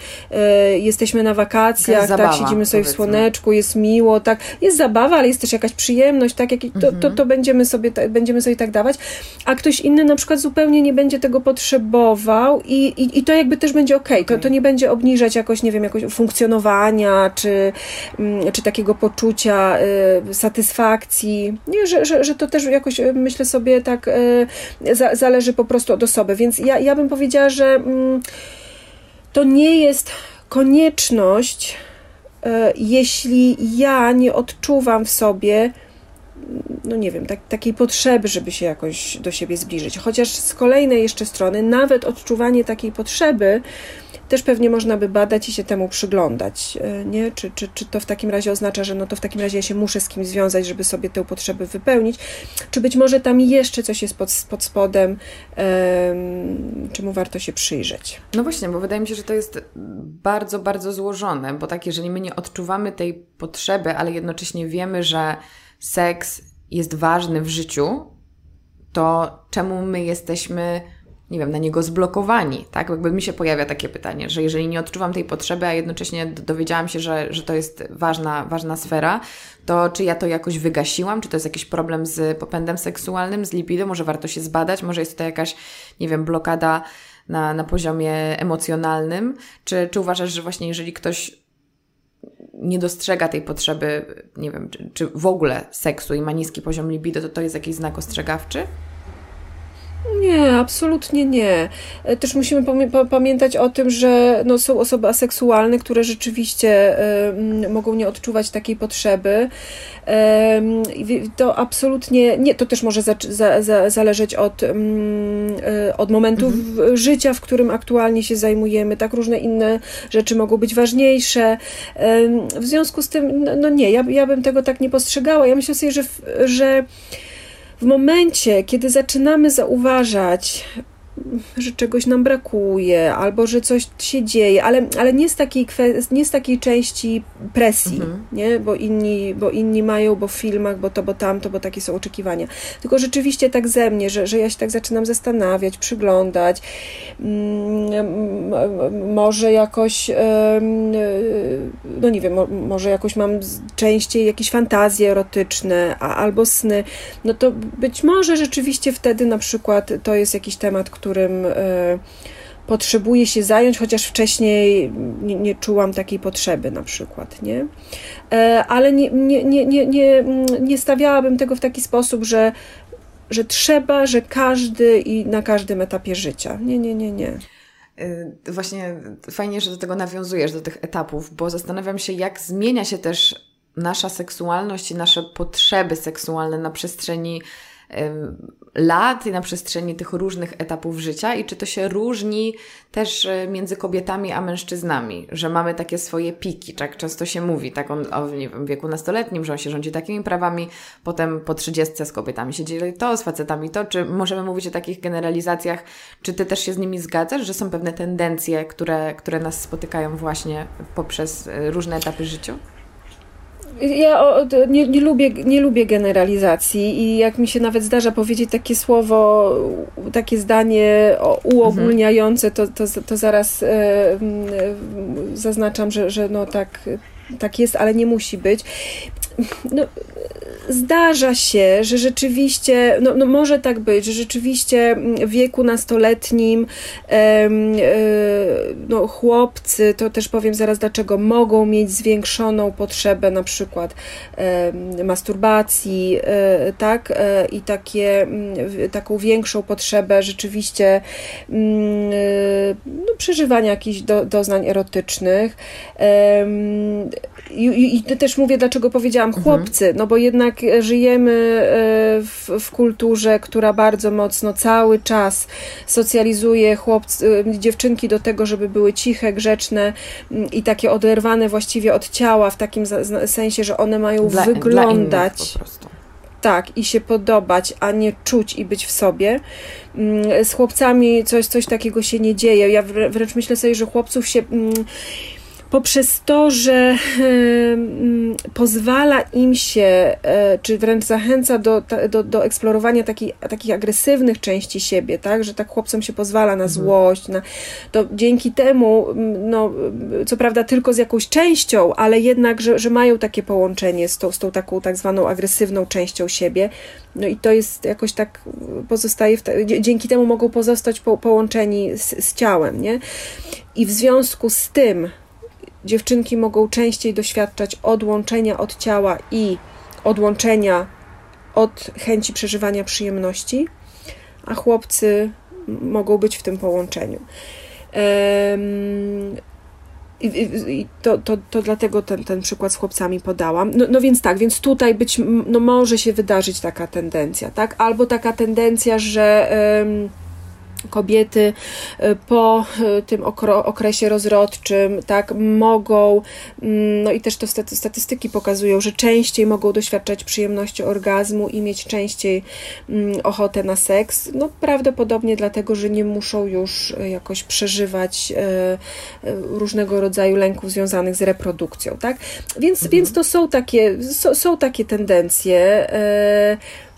jesteśmy na wakacjach, tak, siedzimy sobie w słoneczku, jest miło, tak, jest zabawa, ale jest też jakaś przyjemność, tak, jak, to, to, to mhm. będziemy sobie, będziemy sobie tak dawać, a ktoś inny na przykład zupełnie nie będzie tego potrzebował i, i, i to jakby też będzie ok. To, to nie będzie obniżać jakoś, nie wiem, jakoś funkcjonowania, czy, mm, czy takiego poczucia y, satysfakcji, nie, że, że, że to też jakoś y, myślę sobie tak y, za, zależy po prostu od osoby, więc ja, ja bym powiedziała, że mm, to nie jest konieczność, jeśli ja nie odczuwam w sobie no nie wiem, tak, takiej potrzeby, żeby się jakoś do siebie zbliżyć. Chociaż z kolejnej jeszcze strony, nawet odczuwanie takiej potrzeby też pewnie można by badać i się temu przyglądać, e, nie? Czy, czy, czy to w takim razie oznacza, że no to w takim razie ja się muszę z kimś związać, żeby sobie tę potrzebę wypełnić, czy być może tam jeszcze coś jest pod, pod spodem, um, czemu warto się przyjrzeć. No właśnie, bo wydaje mi się, że to jest bardzo, bardzo złożone, bo tak, jeżeli my nie odczuwamy tej potrzeby, ale jednocześnie wiemy, że seks jest ważny w życiu, to czemu my jesteśmy, nie wiem, na niego zblokowani, tak? Jakby mi się pojawia takie pytanie, że jeżeli nie odczuwam tej potrzeby, a jednocześnie dowiedziałam się, że, że to jest ważna, ważna sfera, to czy ja to jakoś wygasiłam, czy to jest jakiś problem z popędem seksualnym, z libido, może warto się zbadać, może jest to jakaś, nie wiem, blokada na, na poziomie emocjonalnym, czy, czy uważasz, że właśnie jeżeli ktoś nie dostrzega tej potrzeby, nie wiem, czy, czy w ogóle seksu i ma niski poziom libido, to to jest jakiś znak ostrzegawczy? Nie, absolutnie nie. E, też musimy pamiętać o tym, że no, są osoby aseksualne, które rzeczywiście y, mogą nie odczuwać takiej potrzeby. Y, to absolutnie nie, to też może za, za, za, zależeć od, y, od momentu mhm. życia, w którym aktualnie się zajmujemy. Tak, różne inne rzeczy mogą być ważniejsze. w związku z tym, no, no nie, ja, ja bym tego tak nie postrzegała. Ja myślę sobie, że, że w momencie, kiedy zaczynamy zauważać że czegoś nam brakuje, albo że coś się dzieje, ale, ale nie, z takiej nie z takiej części presji, mhm. nie? Bo, inni, bo inni mają, bo w filmach, bo to, bo tamto, bo takie są oczekiwania. Tylko rzeczywiście tak ze mnie, że, że ja się tak zaczynam zastanawiać, przyglądać. Mm, może jakoś, no nie wiem, może jakoś mam częściej jakieś fantazje erotyczne, a, albo sny. No to być może rzeczywiście wtedy na przykład to jest jakiś temat, którym e, potrzebuję się zająć, chociaż wcześniej nie, nie, czułam takiej potrzeby na przykład, nie? E, ale nie, nie, nie, nie, nie, nie stawiałabym tego w taki sposób, że, że trzeba, że każdy i na każdym etapie życia. Nie, nie, nie, nie. E, właśnie fajnie, że do tego nawiązujesz, do tych etapów, bo zastanawiam się, jak zmienia się też nasza seksualność i nasze potrzeby seksualne na przestrzeni lat i na przestrzeni tych różnych etapów życia i czy to się różni też e, między kobietami a mężczyznami, że mamy takie swoje piki, tak często się mówi, tak on, o nie wiem, wieku nastoletnim, że on się rządzi takimi prawami, potem po trzydziestce z kobietami się dzieje to, z facetami to, czy możemy mówić o takich generalizacjach, czy Ty też się z nimi zgadzasz, że są pewne tendencje, które, które nas spotykają właśnie poprzez e, różne etapy życia? Ja nie, nie, lubię, nie lubię generalizacji i jak mi się nawet zdarza powiedzieć takie słowo, takie zdanie uogólniające, to, to, to zaraz e, zaznaczam, że, że no tak, tak jest, ale nie musi być. No, zdarza się, że rzeczywiście, no, no może tak być, że rzeczywiście w wieku nastoletnim e, no, chłopcy, to też powiem zaraz dlaczego, mogą mieć zwiększoną potrzebę na przykład masturbacji, e, tak, e, i takie, taką większą potrzebę rzeczywiście no, przeżywania jakichś do, doznań erotycznych. I, I też mówię, dlaczego powiedziałam mhm. chłopcy, no bo jednak żyjemy e, w, w kulturze, która bardzo mocno cały czas socjalizuje chłopcy, e, dziewczynki do tego, żeby były ciche, grzeczne mm, i takie oderwane właściwie od ciała, w takim sensie, że one mają dla, wyglądać. Dla tak i się podobać, a nie czuć i być w sobie. Mm, z chłopcami coś, coś takiego się nie dzieje. Ja wręcz myślę sobie, że chłopców się mm, poprzez to, że pozwala im się, e, czy wręcz zachęca do, do, do eksplorowania taki, takich agresywnych części siebie, tak, że tak chłopcom się pozwala na mhm. złość, na, to dzięki temu, no, co prawda tylko z jakąś częścią, ale jednak, że, że mają takie połączenie z tą, z tą taką tak zwaną agresywną częścią siebie, no i to jest jakoś tak pozostaje, te, dzięki temu mogą pozostać po, połączeni z, z ciałem, nie? I w związku z tym, dziewczynki mogą częściej doświadczać odłączenia od ciała i odłączenia od chęci przeżywania przyjemności, a chłopcy mogą być w tym połączeniu. I, to, to, to dlatego ten, ten przykład z chłopcami podałam. No, no więc tak, więc tutaj być, no może się wydarzyć taka tendencja, tak? Albo taka tendencja, że kobiety e, po e, tym okresie rozrodczym, tak, mogą, mm, no i też to statystyki pokazują, że częściej mogą doświadczać przyjemności orgazmu i mieć częściej mm, ochotę na seks, no prawdopodobnie dlatego, że nie muszą już e, jakoś przeżywać różnego rodzaju lęków związanych z reprodukcją, tak, więc, mhm. więc to są takie, są takie tendencje,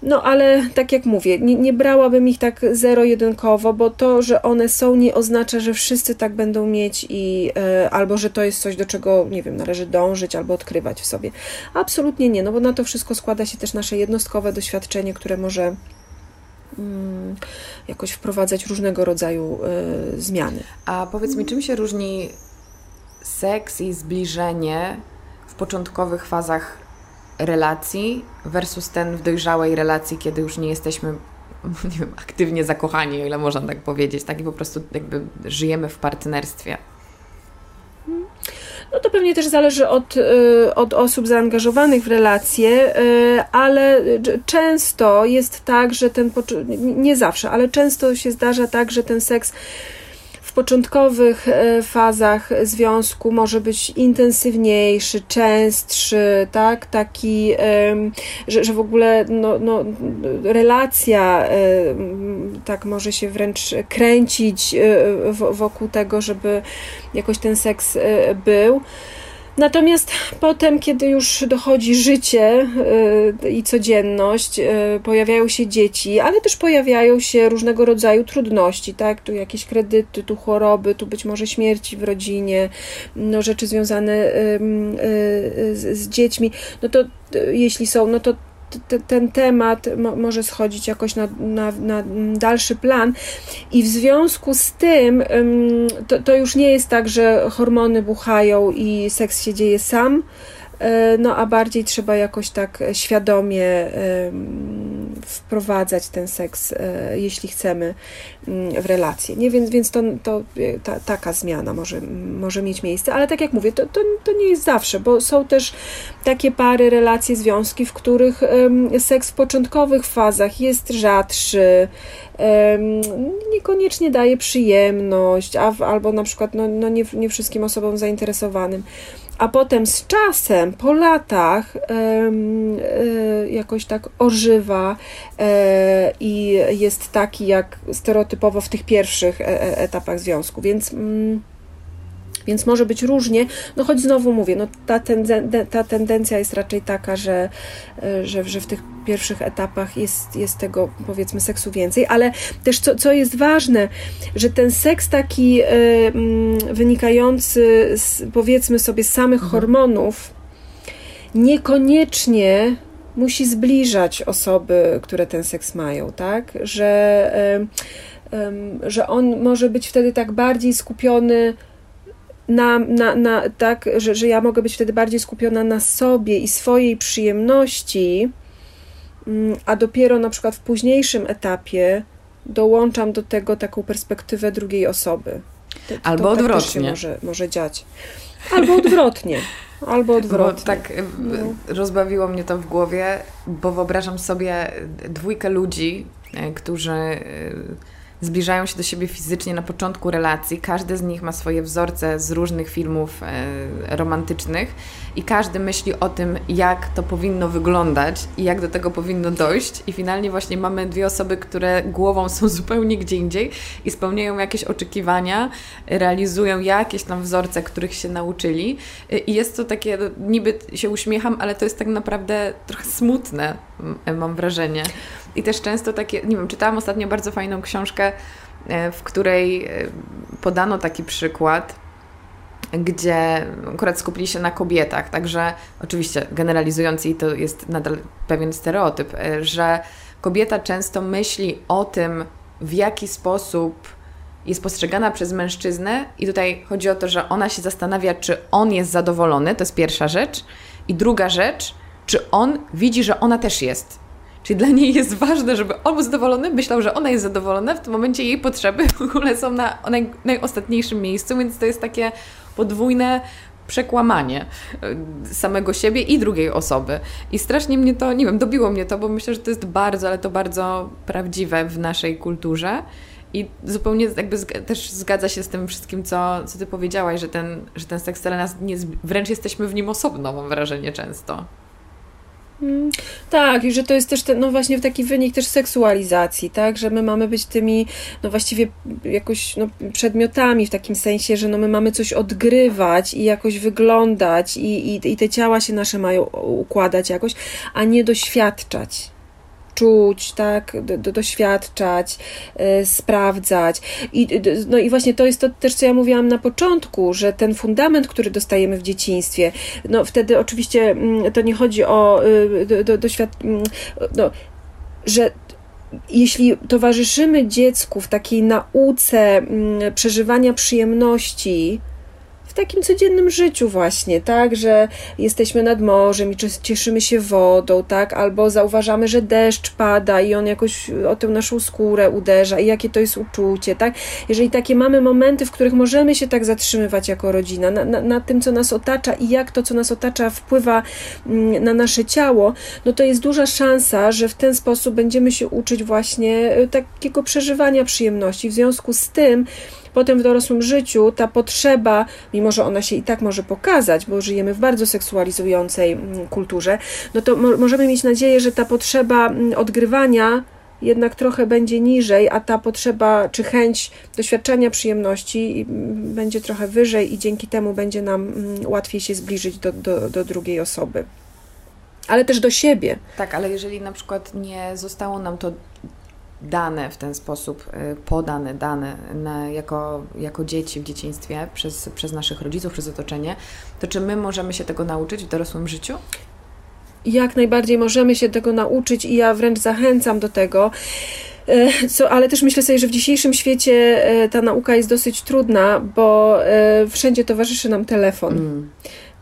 no ale tak jak mówię, nie, nie brałabym ich tak zero-jedynkowo, bo to, że one są, nie oznacza, że wszyscy tak będą mieć i e, albo że to jest coś, do czego, nie wiem, należy dążyć albo odkrywać w sobie. Absolutnie nie, no bo na to wszystko składa się też nasze jednostkowe doświadczenie, które może mm, jakoś wprowadzać różnego rodzaju y, zmiany. A powiedz mi, czym się różni seks i zbliżenie w początkowych fazach relacji versus ten w dojrzałej relacji, kiedy już nie jesteśmy nie wiem, aktywnie zakochani, o ile można tak powiedzieć, tak i po prostu jakby żyjemy w partnerstwie. No to pewnie też zależy od, y, od osób zaangażowanych w relacje, y, ale często jest tak, że ten, nie zawsze, ale często się zdarza tak, że ten seks w początkowych e, fazach związku może być intensywniejszy, częstszy, tak? Taki, że, że w ogóle no, no, relacja tak może się wręcz kręcić e, wokół tego, żeby jakoś ten seks e, był. Natomiast potem, kiedy już dochodzi życie yy, i codzienność, yy, pojawiają się dzieci, ale też pojawiają się różnego rodzaju trudności, tak? Tu jakieś kredyty, tu choroby, tu być może śmierci w rodzinie, no, rzeczy związane yy, z, z dziećmi. No to y, jeśli są, no to ten temat może schodzić jakoś na, na, na, dalszy plan. I w związku z tym to, to już nie jest tak, że hormony buchają i seks się dzieje sam, no a bardziej trzeba jakoś tak świadomie wprowadzać ten seks, e, jeśli chcemy mm, w relację. Nie? Więc, więc to, to ta, taka zmiana może, może mieć miejsce, ale tak jak mówię, to, to, to nie jest zawsze, bo są też takie pary, relacje, związki, w których seks w początkowych fazach jest rzadszy, niekoniecznie daje przyjemność, a, albo na przykład no, no nie, nie wszystkim osobom zainteresowanym a potem z czasem, po latach, e, jakoś tak ożywa e, i jest taki jak stereotypowo w tych pierwszych e, etapach związku. Więc. Więc może być różnie, no choć znowu mówię, no ta, tenden ta tendencja jest raczej taka, że, e, że, że w tych pierwszych etapach jest, jest tego powiedzmy seksu więcej, ale też co, co jest ważne, że ten seks taki y, y, wynikający z, powiedzmy sobie z samych mhm. hormonów niekoniecznie musi zbliżać osoby, które ten seks mają, tak? Że, y, że on może być wtedy tak bardziej skupiony na, na, na, tak, że, że ja mogę być wtedy bardziej skupiona na sobie i swojej przyjemności, mm, a dopiero na przykład w późniejszym etapie dołączam do tego taką perspektywę drugiej osoby. To, Albo to tak odwrotnie. Tak może, może dziać. Albo odwrotnie. Albo odwrotnie. Bo tak no. rozbawiło mnie to w głowie, bo wyobrażam sobie dwójkę ludzi, e, którzy e, zbliżają się do siebie fizycznie na początku relacji. Każdy z nich ma swoje wzorce z różnych filmów e, romantycznych i każdy myśli o tym, jak to powinno wyglądać i jak do tego powinno dojść. I finalnie właśnie mamy dwie osoby, które głową są zupełnie gdzie indziej i spełniają jakieś oczekiwania, realizują jakieś tam wzorce, których się nauczyli. I jest to takie, niby się uśmiecham, ale to jest tak naprawdę trochę smutne, mam wrażenie. I też często takie, nie wiem, czytałam ostatnio bardzo fajną książkę, e, w której e, podano taki przykład, gdzie akurat skupili się na kobietach, także oczywiście generalizując i to jest nadal pewien stereotyp, e, że kobieta często myśli o tym, w jaki sposób jest postrzegana przez mężczyznę, i tutaj chodzi o to, że ona się zastanawia, czy on jest zadowolony, to jest pierwsza rzecz, i druga rzecz, czy on widzi, że ona też jest. Czyli dla niej jest ważne, żeby on był zadowolony, myślał, że ona jest zadowolona, w tym momencie jej potrzeby w ogóle są na naj, najostatniejszym miejscu, więc to jest takie podwójne przekłamanie e, samego siebie i drugiej osoby. I strasznie mnie to, nie wiem, dobiło mnie to, bo myślę, że to jest bardzo, ale to bardzo prawdziwe w naszej kulturze. I zupełnie jakby też zgadza się z tym wszystkim, co, co ty powiedziałaś, że ten, że ten seks nas nie, wręcz jesteśmy w nim osobno, mam wrażenie często. Tak, i że to jest też ten, no właśnie taki wynik też seksualizacji, tak, że my mamy być tymi, no właściwie jakoś no, przedmiotami w takim sensie, że no my mamy coś odgrywać i jakoś wyglądać i, i, i te ciała się nasze mają układać jakoś, a nie doświadczać czuć, tak, do, doświadczać, yy, sprawdzać. I, no i właśnie to jest to też, co ja mówiłam na początku, że ten fundament, który dostajemy w dzieciństwie, no wtedy oczywiście mm, to nie chodzi o yy, do, do, doświad... Yy, no, że jeśli towarzyszymy dziecku w takiej nauce mm, przeżywania przyjemności, w takim codziennym życiu właśnie, tak, że jesteśmy nad morzem i cieszymy się wodą, tak, albo zauważamy, że deszcz pada i on jakoś o tę naszą skórę uderza i jakie to jest uczucie, tak. Jeżeli takie mamy momenty, w których możemy się tak zatrzymywać jako rodzina, na, na, na tym, co nas otacza i jak to, co nas otacza, wpływa mm, na nasze ciało, no to jest duża szansa, że w ten sposób będziemy się uczyć właśnie e, takiego przeżywania przyjemności. W związku z tym, Potem w dorosłym życiu ta potrzeba, mimo że ona się i tak może pokazać, bo żyjemy w bardzo seksualizującej mm, kulturze, no to mo możemy mieć nadzieję, że ta potrzeba mm, odgrywania jednak trochę będzie niżej, a ta potrzeba czy chęć doświadczenia przyjemności mm, będzie trochę wyżej i dzięki temu będzie nam łatwiej się zbliżyć do, do, do drugiej osoby. Ale też do siebie. Tak, ale jeżeli na przykład nie zostało nam to dane w ten sposób, y, podane dane na, jako, jako dzieci w dzieciństwie przez, przez naszych rodziców, przez otoczenie, to czy my możemy się tego nauczyć w dorosłym życiu? Jak najbardziej możemy się tego nauczyć i ja wręcz zachęcam do tego. E, co, ale też myślę sobie, że w dzisiejszym świecie e, ta nauka jest dosyć trudna, bo e, wszędzie towarzyszy nam telefon. Mm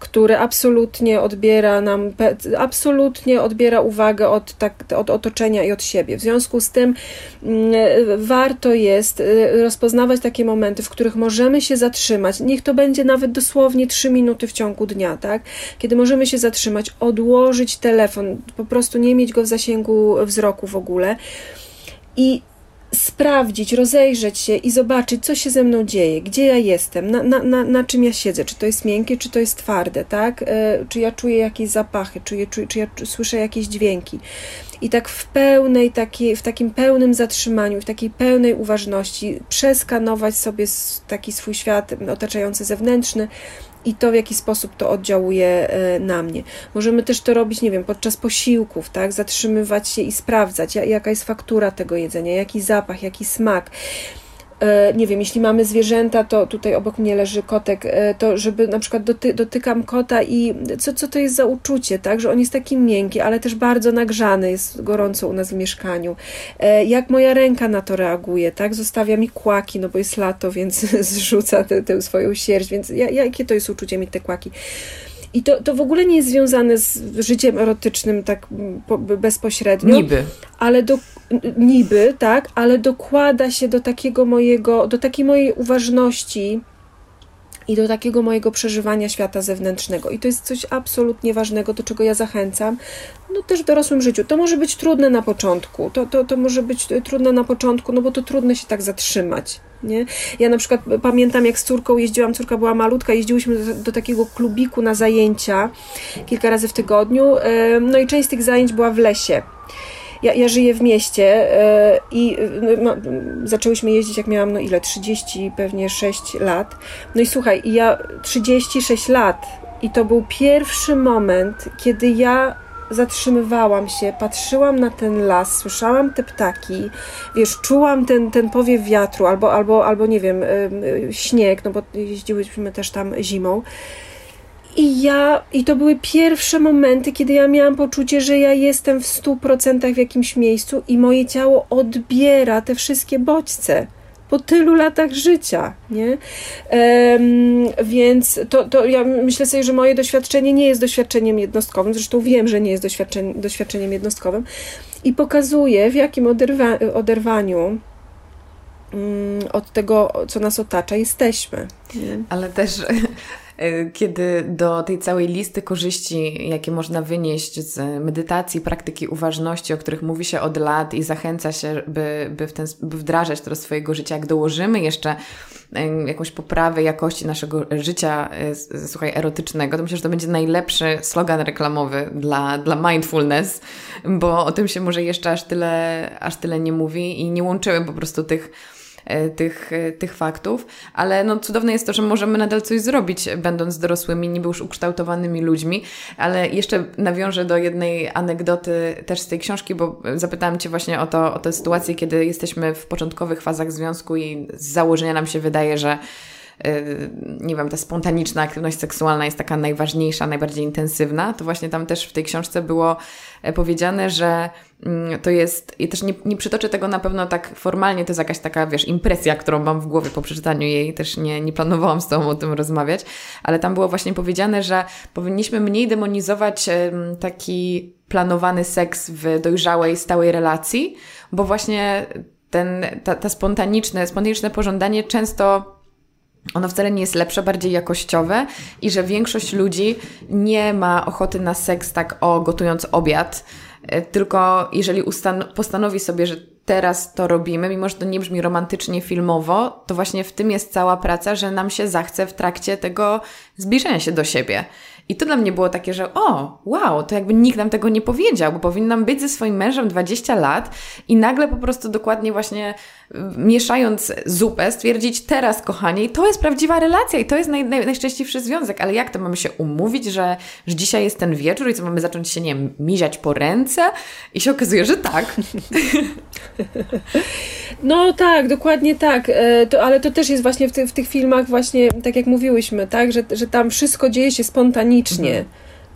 który absolutnie odbiera nam, absolutnie odbiera uwagę od, tak, od otoczenia i od siebie. W związku z tym mm, warto jest y, rozpoznawać takie momenty, w których możemy się zatrzymać. Niech to będzie nawet dosłownie 3 minuty w ciągu dnia, tak? Kiedy możemy się zatrzymać, odłożyć telefon, po prostu nie mieć go w zasięgu wzroku w ogóle. I sprawdzić, rozejrzeć się i zobaczyć, co się ze mną dzieje, gdzie ja jestem, na, na, na, na czym ja siedzę, czy to jest miękkie, czy to jest twarde, tak? E, czy ja czuję jakieś zapachy, czy, czy, czy ja słyszę jakieś dźwięki. I tak w pełnej, takiej, w takim pełnym zatrzymaniu, w takiej pełnej uważności przeskanować sobie taki swój świat otaczający zewnętrzny, i to, w jaki sposób to oddziałuje e, na mnie. Możemy też to robić, nie wiem, podczas posiłków, tak? Zatrzymywać się i sprawdzać, jaka jest faktura tego jedzenia, jaki zapach, jaki smak. E, nie wiem, jeśli mamy zwierzęta, to tutaj obok mnie leży kotek, e, to żeby na przykład doty, dotykam kota i co, co to jest za uczucie, tak, że on jest taki miękki, ale też bardzo nagrzany, jest gorąco u nas w mieszkaniu. E, jak moja ręka na to reaguje, tak, zostawia mi kłaki, no bo jest lato, więc zrzuca tę, swoją sierść, więc jakie to jest uczucie mieć te kłaki. I to, to w ogóle nie jest związane z życiem erotycznym tak bezpośrednio. Niby. Ale do, niby, tak, ale dokłada się do takiego mojego, do takiej mojej uważności i do takiego mojego przeżywania świata zewnętrznego. I to jest coś absolutnie ważnego, do czego ja zachęcam, no też w dorosłym życiu. To może być trudne na początku, to, to, to może być trudne na początku, no bo to trudno się tak zatrzymać. Nie? Ja na przykład pamiętam, jak z córką jeździłam, córka była malutka, jeździłyśmy do, do takiego klubiku na zajęcia kilka razy w tygodniu, no i część z tych zajęć była w lesie ja, ja żyję w mieście e, i no, zaczęłyśmy jeździć, jak miałam, no ile, 30, pewnie 6 lat. No i słuchaj, ja 36 lat i to był pierwszy moment, kiedy ja zatrzymywałam się, patrzyłam na ten las, słyszałam te ptaki, wiesz, czułam ten, ten powiew wiatru albo, albo, albo nie wiem, śnieg, no bo jeździłyśmy też tam zimą. I ja, i to były pierwsze momenty, kiedy ja miałam poczucie, że ja jestem w stu procentach w jakimś miejscu i moje ciało odbiera te wszystkie bodźce po tylu latach życia, nie? Um, więc to, to ja myślę sobie, że moje doświadczenie nie jest doświadczeniem jednostkowym, zresztą wiem, że nie jest doświadczeniem, jednostkowym i pokazuje, w jakim oderwa, oderwaniu um, od tego, co nas otacza, jesteśmy. Nie? Ale też kiedy do tej całej listy korzyści, jakie można wynieść z medytacji, praktyki uważności, o których mówi się od lat i zachęca się, by, by, w ten, by wdrażać to do swojego życia, jak dołożymy jeszcze jakąś poprawę jakości naszego życia, e, słuchaj, erotycznego, to myślę, że to będzie najlepszy slogan reklamowy dla, dla mindfulness, bo o tym się może jeszcze aż tyle, aż tyle nie mówi i nie łączyłem po prostu tych E, tych, e, tych faktów, ale no cudowne jest to, że możemy nadal coś zrobić, będąc dorosłymi, niby już ukształtowanymi ludźmi, ale jeszcze nawiążę do jednej anegdoty też z tej książki, bo zapytałam Cię właśnie o, to, o tę sytuację, kiedy jesteśmy w początkowych fazach związku i z założenia nam się wydaje, że e, nie wiem, ta spontaniczna aktywność seksualna jest taka najważniejsza, najbardziej intensywna, to właśnie tam też w tej książce było powiedziane, że Mm, to jest, ja też nie, nie przytoczę tego na pewno tak formalnie, to jest jakaś taka, wiesz, impresja, którą mam w głowie po przeczytaniu jej, też nie, nie planowałam z Tobą o tym rozmawiać, ale tam było właśnie powiedziane, że powinniśmy mniej demonizować taki planowany seks w dojrzałej, stałej relacji, bo właśnie ten, ta, ta spontaniczne, spontaniczne pożądanie często ono wcale nie jest lepsze, bardziej jakościowe i że większość ludzi nie ma ochoty na seks tak o gotując obiad, E, tylko jeżeli postanowi sobie, że teraz to robimy, mimo że to nie brzmi romantycznie, filmowo, to właśnie w tym jest cała praca, że nam się zachce w trakcie tego zbliżenia się do siebie. I to dla mnie było takie, że o, wow, to jakby nikt nam tego nie powiedział, bo powinnam być ze swoim mężem 20 lat i nagle po prostu dokładnie właśnie mieszając zupę, stwierdzić teraz, kochanie, to jest prawdziwa relacja i to jest naj, naj, najszczęśliwszy związek, ale jak to mamy się umówić, że, że dzisiaj jest ten wieczór i co mamy zacząć się, nie wiem, miziać po ręce? I się okazuje, że tak. No tak, dokładnie tak, e, to, ale to też jest właśnie w, ty, w tych filmach właśnie, tak jak mówiłyśmy, tak, że, że tam wszystko dzieje się spontanicznie.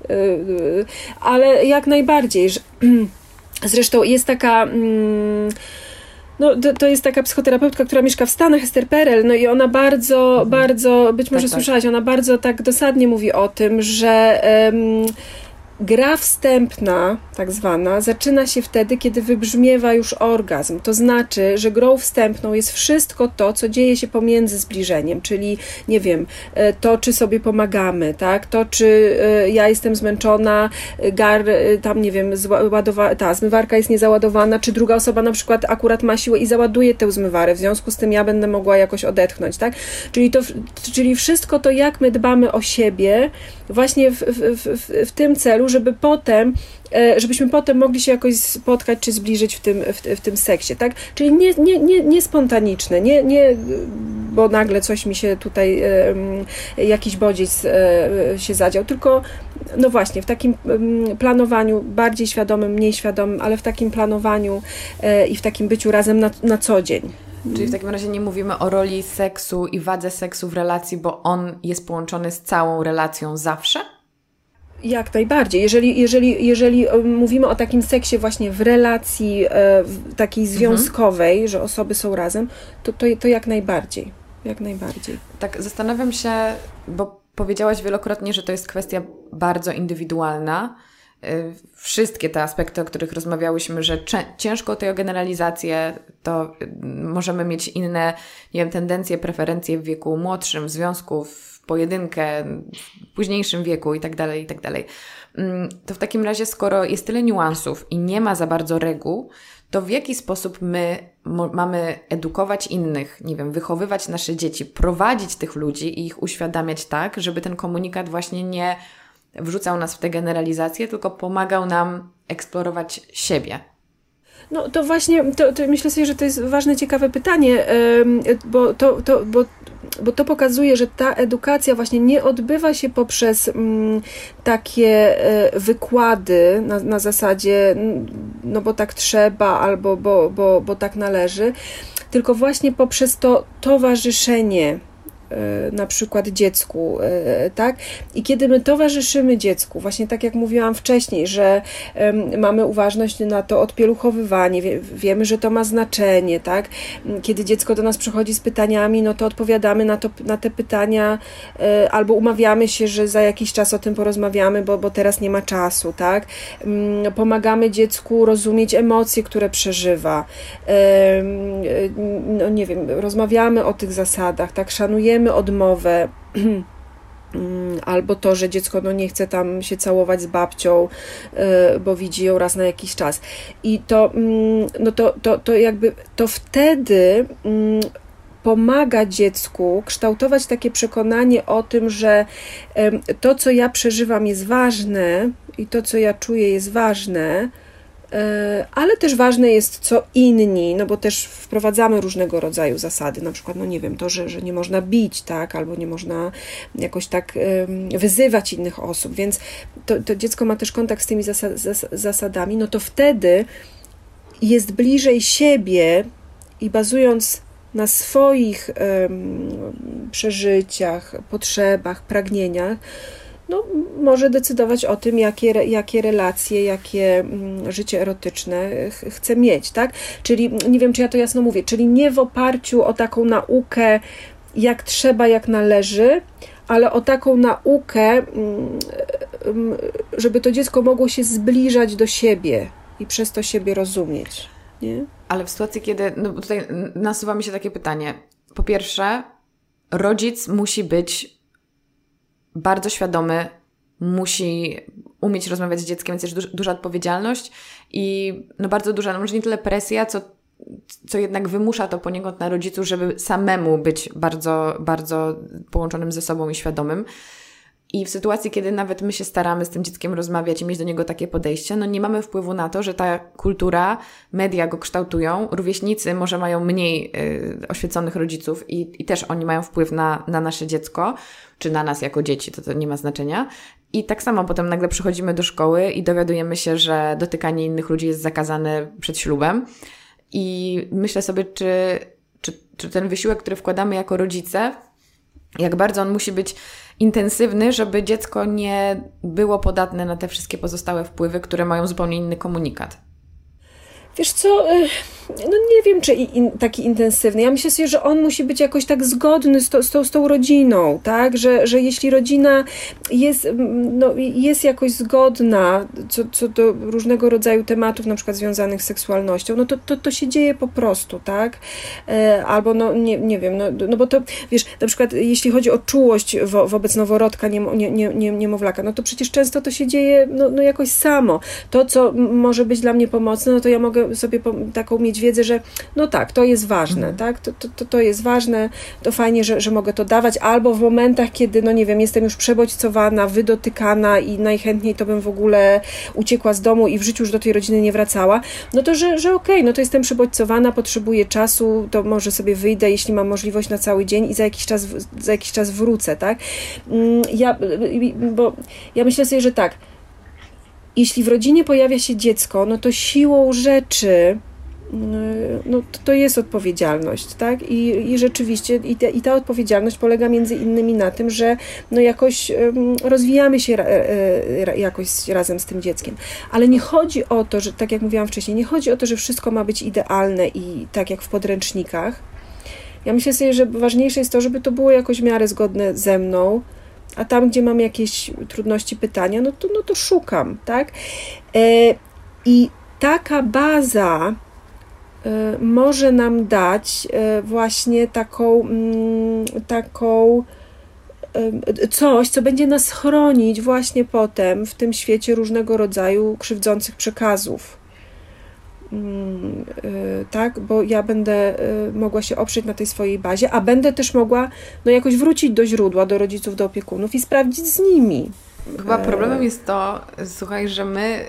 Mhm. Ale jak najbardziej, że, zresztą jest taka... Mm, no, to, to jest taka psychoterapeutka, która mieszka w Stanach, Esther Perel, no i ona bardzo, mhm. bardzo, być może tak. słyszałaś, tak. ona bardzo tak dosadnie mówi o tym, że um, Gra wstępna, tak zwana, zaczyna się wtedy, kiedy wybrzmiewa już orgazm. To znaczy, że grą wstępną jest wszystko to, co dzieje się pomiędzy zbliżeniem, czyli nie wiem, e, to czy sobie pomagamy, tak? To czy e, ja jestem zmęczona, e, gar tam nie wiem, zładowa- ta zmywarka jest niezaładowana, czy druga osoba na przykład akurat ma siłę i załaduje tę zmywarę, w związku z tym ja będę mogła jakoś odetchnąć, tak? Czyli, to, czyli wszystko to, jak my dbamy o siebie, właśnie w, w, w, w tym celu, żeby potem, e, żebyśmy potem mogli się jakoś spotkać czy zbliżyć w tym, w, w tym seksie, tak? Czyli nie, nie, nie, nie spontaniczne, nie, nie, bo nagle coś mi się tutaj, jakiś bodziec e, się zadział, tylko no właśnie, w takim planowaniu bardziej świadomym, mniej świadomym, ale w takim planowaniu e, i w takim byciu razem na, na co dzień. Czyli w takim razie nie mówimy o roli seksu i wadze seksu w relacji, bo on jest połączony z całą relacją zawsze? Jak najbardziej. Jeżeli, jeżeli, jeżeli mówimy o takim seksie właśnie w relacji e, takiej mhm. związkowej, mhm. że osoby są razem, to, to, to jak najbardziej. Jak najbardziej. Tak, zastanawiam się, bo powiedziałaś wielokrotnie, że to jest kwestia bardzo indywidualna. Y, wszystkie te aspekty, o których rozmawiałyśmy, że ciężko tej generalizację, to y, możemy mieć inne, nie wiem, tendencje, preferencje w wieku młodszym, w związku, w pojedynkę w późniejszym wieku i tak dalej, i tak dalej. Mm, to w takim razie, skoro jest tyle niuansów i nie ma za bardzo reguł, to w jaki sposób my mamy edukować innych, nie wiem, wychowywać nasze dzieci, prowadzić tych ludzi i ich uświadamiać tak, żeby ten komunikat właśnie nie wrzucał nas w te generalizacje, tylko pomagał nam eksplorować siebie. No to właśnie, to, to myślę sobie, że to jest ważne, ciekawe pytanie, bo to, to, bo bo to pokazuje, że ta edukacja właśnie nie odbywa się poprzez mm, takie e, wykłady na, na zasadzie, no bo tak trzeba, albo bo, bo, bo tak należy, tylko właśnie poprzez to towarzyszenie na przykład dziecku, e, tak? I kiedy my towarzyszymy dziecku, właśnie tak jak mówiłam wcześniej, że mamy uważność na to odpieluchowywanie, wiemy, że to ma znaczenie, tak? Kiedy dziecko do nas przychodzi z pytaniami, no to odpowiadamy na, to, na te pytania e, albo umawiamy się, że za jakiś czas o tym porozmawiamy, bo, bo teraz nie ma czasu, tak? Pomagamy dziecku rozumieć emocje, które przeżywa. No nie wiem, rozmawiamy o tych zasadach, tak? Szanujemy odmowę, albo to, że dziecko no, nie chce tam się całować z babcią, y, bo widzi ją raz na jakiś czas. I to, mm, no to, to, to jakby to wtedy mm, pomaga dziecku kształtować takie przekonanie o tym, że to, co ja przeżywam, jest ważne i to, co ja czuję, jest ważne ale też ważne jest, co inni, no bo też wprowadzamy różnego rodzaju zasady, na przykład, no nie wiem, to, że, że nie można bić, tak, albo nie można jakoś tak wyzywać innych osób, więc to, to dziecko ma też kontakt z tymi zasadami, no to wtedy jest bliżej siebie i bazując na swoich um, przeżyciach, potrzebach, pragnieniach, no, może decydować o tym, jakie, jakie relacje, jakie mm, życie erotyczne ch chce mieć, tak? Czyli nie wiem, czy ja to jasno mówię, czyli nie w oparciu o taką naukę, jak trzeba, jak należy, ale o taką naukę, mm, mm, żeby to dziecko mogło się zbliżać do siebie i przez to siebie rozumieć. Nie? Ale w sytuacji, kiedy. No tutaj nasuwa mi się takie pytanie. Po pierwsze, rodzic musi być bardzo świadomy, musi umieć rozmawiać z dzieckiem, więc jest duża, duża odpowiedzialność i no bardzo duża, no może nie tyle presja, co, co jednak wymusza to poniekąd na rodzicu, żeby samemu być bardzo, bardzo połączonym ze sobą i świadomym. I w sytuacji, kiedy nawet my się staramy z tym dzieckiem rozmawiać i mieć do niego takie podejście, no nie mamy wpływu na to, że ta kultura, media go kształtują, rówieśnicy może mają mniej y, oświeconych rodziców i, i też oni mają wpływ na, na nasze dziecko, czy na nas jako dzieci, to, to nie ma znaczenia. I tak samo potem nagle przychodzimy do szkoły i dowiadujemy się, że dotykanie innych ludzi jest zakazane przed ślubem. I myślę sobie, czy, czy, czy ten wysiłek, który wkładamy jako rodzice, jak bardzo on musi być intensywny, żeby dziecko nie było podatne na te wszystkie pozostałe wpływy, które mają zupełnie inny komunikat. Wiesz co, y, no nie wiem, czy in, taki intensywny. Ja myślę sobie, że on musi być jakoś tak zgodny z, to, z, tą, z tą rodziną, tak? Że, że jeśli rodzina jest, no, jest jakoś zgodna co, co do różnego rodzaju tematów, na przykład związanych z seksualnością, no to, to, to się dzieje po prostu, tak? E, albo, no nie, nie wiem, no, no bo to, wiesz, na przykład jeśli chodzi o czułość wo, wobec noworodka, nie, nie, nie, nie, niemowlaka, no to przecież często to się dzieje no, no jakoś samo. To, co może być dla mnie pomocne, no to ja mogę sobie taką mieć wiedzę, że no tak, to jest ważne, mhm. tak, to, to, to jest ważne, to fajnie, że, że mogę to dawać, albo w momentach, kiedy, no nie wiem, jestem już przebodźcowana, wydotykana i najchętniej to bym w ogóle uciekła z domu i w życiu już do tej rodziny nie wracała, no to, że, że okej, okay, no to jestem przebodźcowana, potrzebuję czasu, to może sobie wyjdę, jeśli mam możliwość na cały dzień i za jakiś czas, za jakiś czas wrócę, tak. Mm, ja, bo ja myślę sobie, że tak, jeśli w rodzinie pojawia się dziecko, no to siłą rzeczy no, to jest odpowiedzialność, tak? I, i rzeczywiście i, te, i ta odpowiedzialność polega między innymi na tym, że no jakoś rozwijamy się ra, ra, e, jakoś razem z tym dzieckiem. Ale nie chodzi o to, że tak jak mówiłam wcześniej, nie chodzi o to, że wszystko ma być idealne i tak jak w podręcznikach. Ja myślę sobie, że ważniejsze jest to, żeby to było jakoś w miarę zgodne ze mną, a tam, gdzie mam jakieś trudności, pytania, no to, no to szukam, tak? E, I taka baza e, może nam dać e, właśnie taką, mm, taką coś, co będzie nas chronić właśnie potem w tym świecie różnego rodzaju krzywdzących przekazów. Mm, y, tak, bo ja będę y, mogła się oprzeć na tej swojej bazie, a będę też mogła no, jakoś wrócić do źródła, do rodziców, do opiekunów i sprawdzić z nimi. Chyba problemem jest to, słuchaj, że my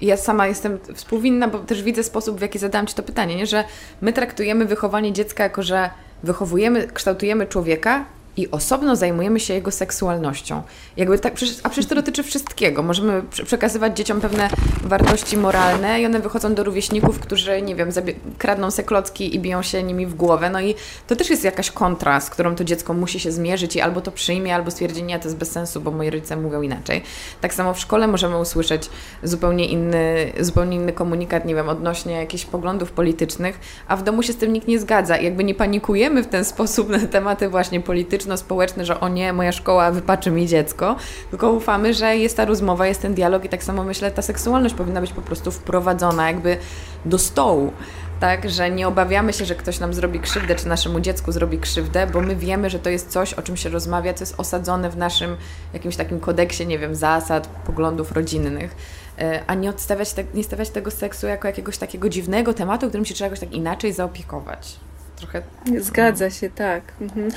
ja sama jestem współwinna, bo też widzę sposób, w jaki zadałam Ci to pytanie, nie? że my traktujemy wychowanie dziecka jako, że wychowujemy, kształtujemy człowieka, i osobno zajmujemy się jego seksualnością. Jakby tak, a przecież to dotyczy wszystkiego. Możemy przekazywać dzieciom pewne wartości moralne i one wychodzą do rówieśników, którzy, nie wiem, kradną se klocki i biją się nimi w głowę. No i to też jest jakaś kontra, z którą to dziecko musi się zmierzyć i albo to przyjmie, albo stwierdzi, nie, to jest bez sensu, bo moi rodzice mówią inaczej. Tak samo w szkole możemy usłyszeć zupełnie inny, zupełnie inny komunikat, nie wiem, odnośnie jakichś poglądów politycznych, a w domu się z tym nikt nie zgadza. I jakby nie panikujemy w ten sposób na tematy właśnie polityczne, społeczne, że o nie, moja szkoła wypaczy mi dziecko, tylko ufamy, że jest ta rozmowa, jest ten dialog i tak samo myślę, ta seksualność powinna być po prostu wprowadzona jakby do stołu. Tak, że nie obawiamy się, że ktoś nam zrobi krzywdę, czy naszemu dziecku zrobi krzywdę, bo my wiemy, że to jest coś, o czym się rozmawia, co jest osadzone w naszym jakimś takim kodeksie, nie wiem, zasad, poglądów rodzinnych. E, a nie odstawiać te, nie stawiać tego seksu jako jakiegoś takiego dziwnego tematu, którym się trzeba jakoś tak inaczej zaopiekować trochę. Zgadza się, tak. Mhm.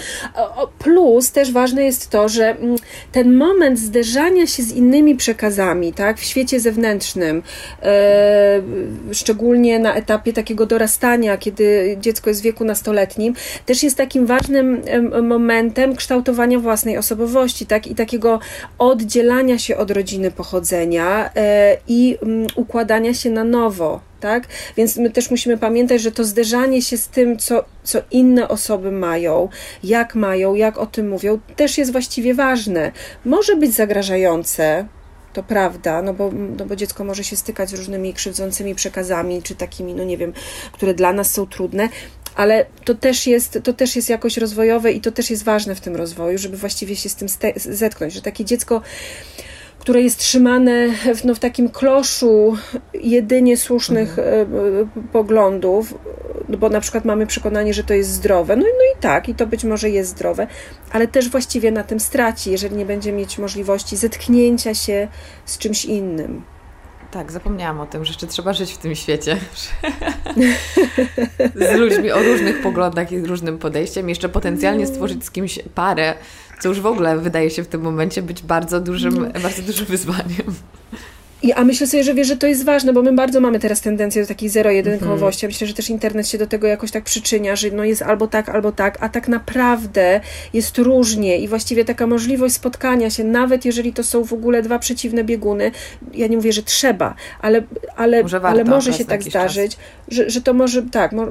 Plus też ważne jest to, że mm, ten moment zderzania się z innymi przekazami, tak, w świecie zewnętrznym, e, szczególnie na etapie takiego dorastania, kiedy dziecko jest w wieku nastoletnim, też jest takim ważnym momentem kształtowania własnej osobowości, tak, i takiego oddzielania się od rodziny pochodzenia e, i mm, układania się na nowo tak? Więc my też musimy pamiętać, że to zderzanie się z tym, co, co inne osoby mają, jak mają, jak o tym mówią, też jest właściwie ważne. Może być zagrażające, to prawda, no bo, no bo dziecko może się stykać z różnymi krzywdzącymi przekazami, czy takimi, no nie wiem, które dla nas są trudne, ale to też jest, to też jest jakoś rozwojowe i to też jest ważne w tym rozwoju, żeby właściwie się z tym zetknąć, że takie dziecko które jest trzymane w, no, w takim kloszu jedynie słusznych mhm. E, poglądów, no bo na przykład mamy przekonanie, że to jest zdrowe. No, no i tak, i to być może jest zdrowe, ale też właściwie na tym straci, jeżeli nie będzie mieć możliwości zetknięcia się z czymś innym. Tak, zapomniałam o tym, że jeszcze trzeba żyć w tym świecie. z ludźmi o różnych poglądach i różnym podejściem. Jeszcze potencjalnie stworzyć z kimś parę, co już w ogóle wydaje się w tym momencie być bardzo dużym, no. bardzo dużym wyzwaniem. I, a myślę sobie, że wiesz, że to jest ważne, bo my bardzo mamy teraz tendencję do takiej zero-jedynkowości. Mm. Myślę, że też internet się do tego jakoś tak przyczynia, że no jest albo tak, albo tak, a tak naprawdę jest różnie i właściwie taka możliwość spotkania się, nawet jeżeli to są w ogóle dwa przeciwne bieguny, ja nie mówię, że trzeba, ale, ale może, ale może się tak zdarzyć, że, że to może, tak, mo,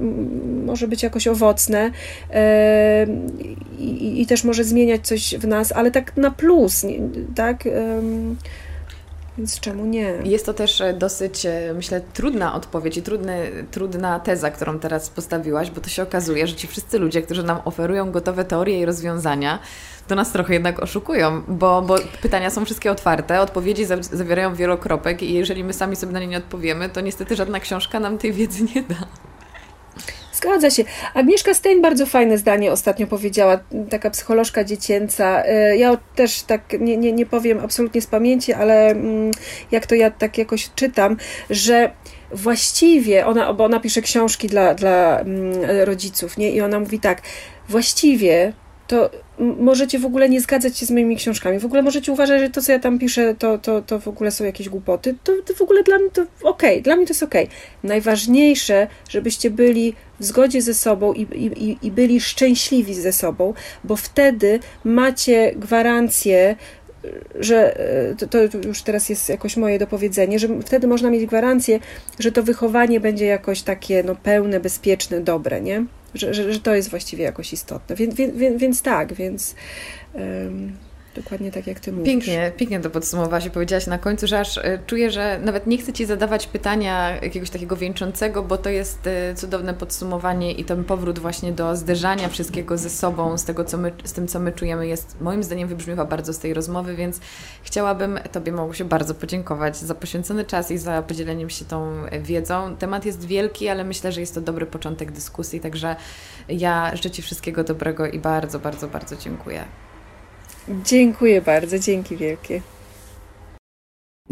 może być jakoś owocne e, i, i, też może zmieniać coś w nas, ale tak na plus, tak? E, więc czemu nie? Jest to też e, dosyć, e, myślę, trudna odpowiedź i trudny, trudna teza, którą teraz postawiłaś, bo to się okazuje, że ci wszyscy ludzie, którzy nam oferują gotowe teorie i rozwiązania, to nas trochę jednak oszukują, bo, bo pytania są wszystkie otwarte, odpowiedzi zawierają wielokropek i jeżeli my sami sobie na nie nie odpowiemy, to niestety żadna książka nam tej wiedzy nie da. Zgadza się. Agnieszka Stein bardzo fajne zdanie ostatnio powiedziała, taka psycholożka dziecięca. E, ja też tak nie, nie, nie powiem absolutnie z pamięci, ale mm, jak to ja tak jakoś czytam, że właściwie ona, bo ona pisze książki dla, dla mm, rodziców, nie? I ona mówi tak, właściwie to możecie w ogóle nie zgadzać się z moimi książkami. W ogóle możecie uważać, że to, co ja tam piszę, to, to, to w ogóle są jakieś głupoty. To, to w ogóle dla mnie to okej, okay. dla mnie to jest okej. Okay. Najważniejsze, żebyście byli w zgodzie ze sobą i, i, i byli szczęśliwi ze sobą, bo wtedy macie gwarancję, że to, to, już teraz jest jakoś moje dopowiedzenie, że wtedy można mieć gwarancję, że to wychowanie będzie jakoś takie no, pełne, bezpieczne, dobre, nie? Że, że, że to jest właściwie jakoś istotne. Więc, więc, więc tak, więc. Um, Dokładnie tak, jak Ty mówisz. Pięknie, pięknie to podsumowałaś i powiedziałaś na końcu, że aż e, czuję, że nawet nie chcę Ci zadawać pytania jakiegoś takiego wieńczącego, bo to jest e, cudowne podsumowanie i ten powrót właśnie do zderzania wszystkiego ze sobą, z, tego, co my, z tym, co my czujemy, jest moim zdaniem wybrzmiewa bardzo z tej rozmowy, więc chciałabym Tobie, się bardzo podziękować za poświęcony czas i za podzieleniem się tą wiedzą. Temat jest wielki, ale myślę, że jest to dobry początek dyskusji, także ja życzę Ci wszystkiego dobrego i bardzo, bardzo, bardzo dziękuję. Dziękuję bardzo, dzięki wielkie.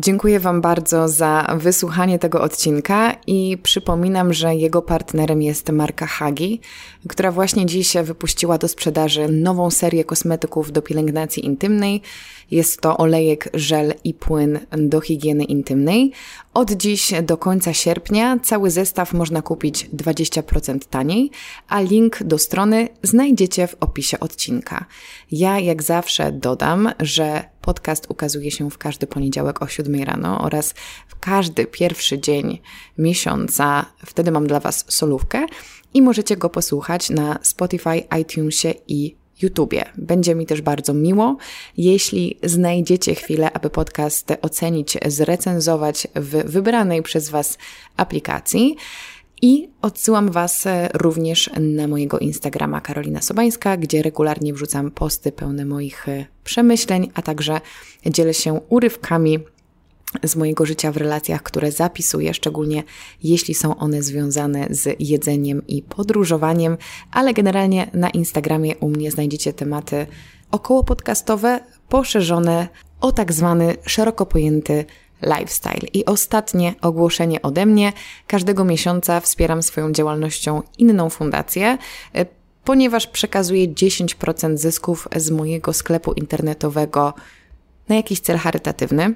Dziękuję Wam bardzo za wysłuchanie tego odcinka i przypominam, że jego partnerem jest marka Hagi, która właśnie dziś wypuściła do sprzedaży nową serię kosmetyków do pielęgnacji intymnej. Jest to olejek, żel i płyn do higieny intymnej. Od dziś do końca sierpnia cały zestaw można kupić 20% taniej, a link do strony znajdziecie w opisie odcinka. Ja jak zawsze dodam, że podcast ukazuje się w każdy poniedziałek o 7 rano oraz w każdy pierwszy dzień miesiąca. Wtedy mam dla Was solówkę i możecie go posłuchać na Spotify, iTunesie i YouTubie. Będzie mi też bardzo miło, jeśli znajdziecie chwilę, aby podcast ocenić, zrecenzować w wybranej przez Was aplikacji. I odsyłam Was również na mojego Instagrama Karolina Sobańska, gdzie regularnie wrzucam posty pełne moich przemyśleń, a także dzielę się urywkami z mojego życia w relacjach, które zapisuję, szczególnie jeśli są one związane z jedzeniem i podróżowaniem, ale generalnie na Instagramie u mnie znajdziecie tematy około podcastowe, poszerzone o tak zwany szeroko pojęty lifestyle. I ostatnie ogłoszenie ode mnie. Każdego miesiąca wspieram swoją działalnością inną fundację, e, ponieważ przekazuję 10% zysków z mojego sklepu internetowego na jakiś cel charytatywny.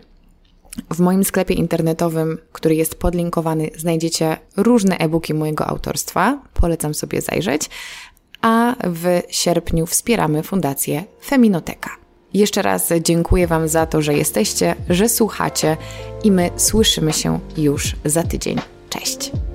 W moim sklepie internetowym, który jest podlinkowany, znajdziecie różne e-booki mojego autorstwa. Polecam sobie zajrzeć. A w sierpniu wspieramy Fundację Feminoteka. Jeszcze raz dziękuję Wam za to, że jesteście, że słuchacie i my słyszymy się już za tydzień. Cześć!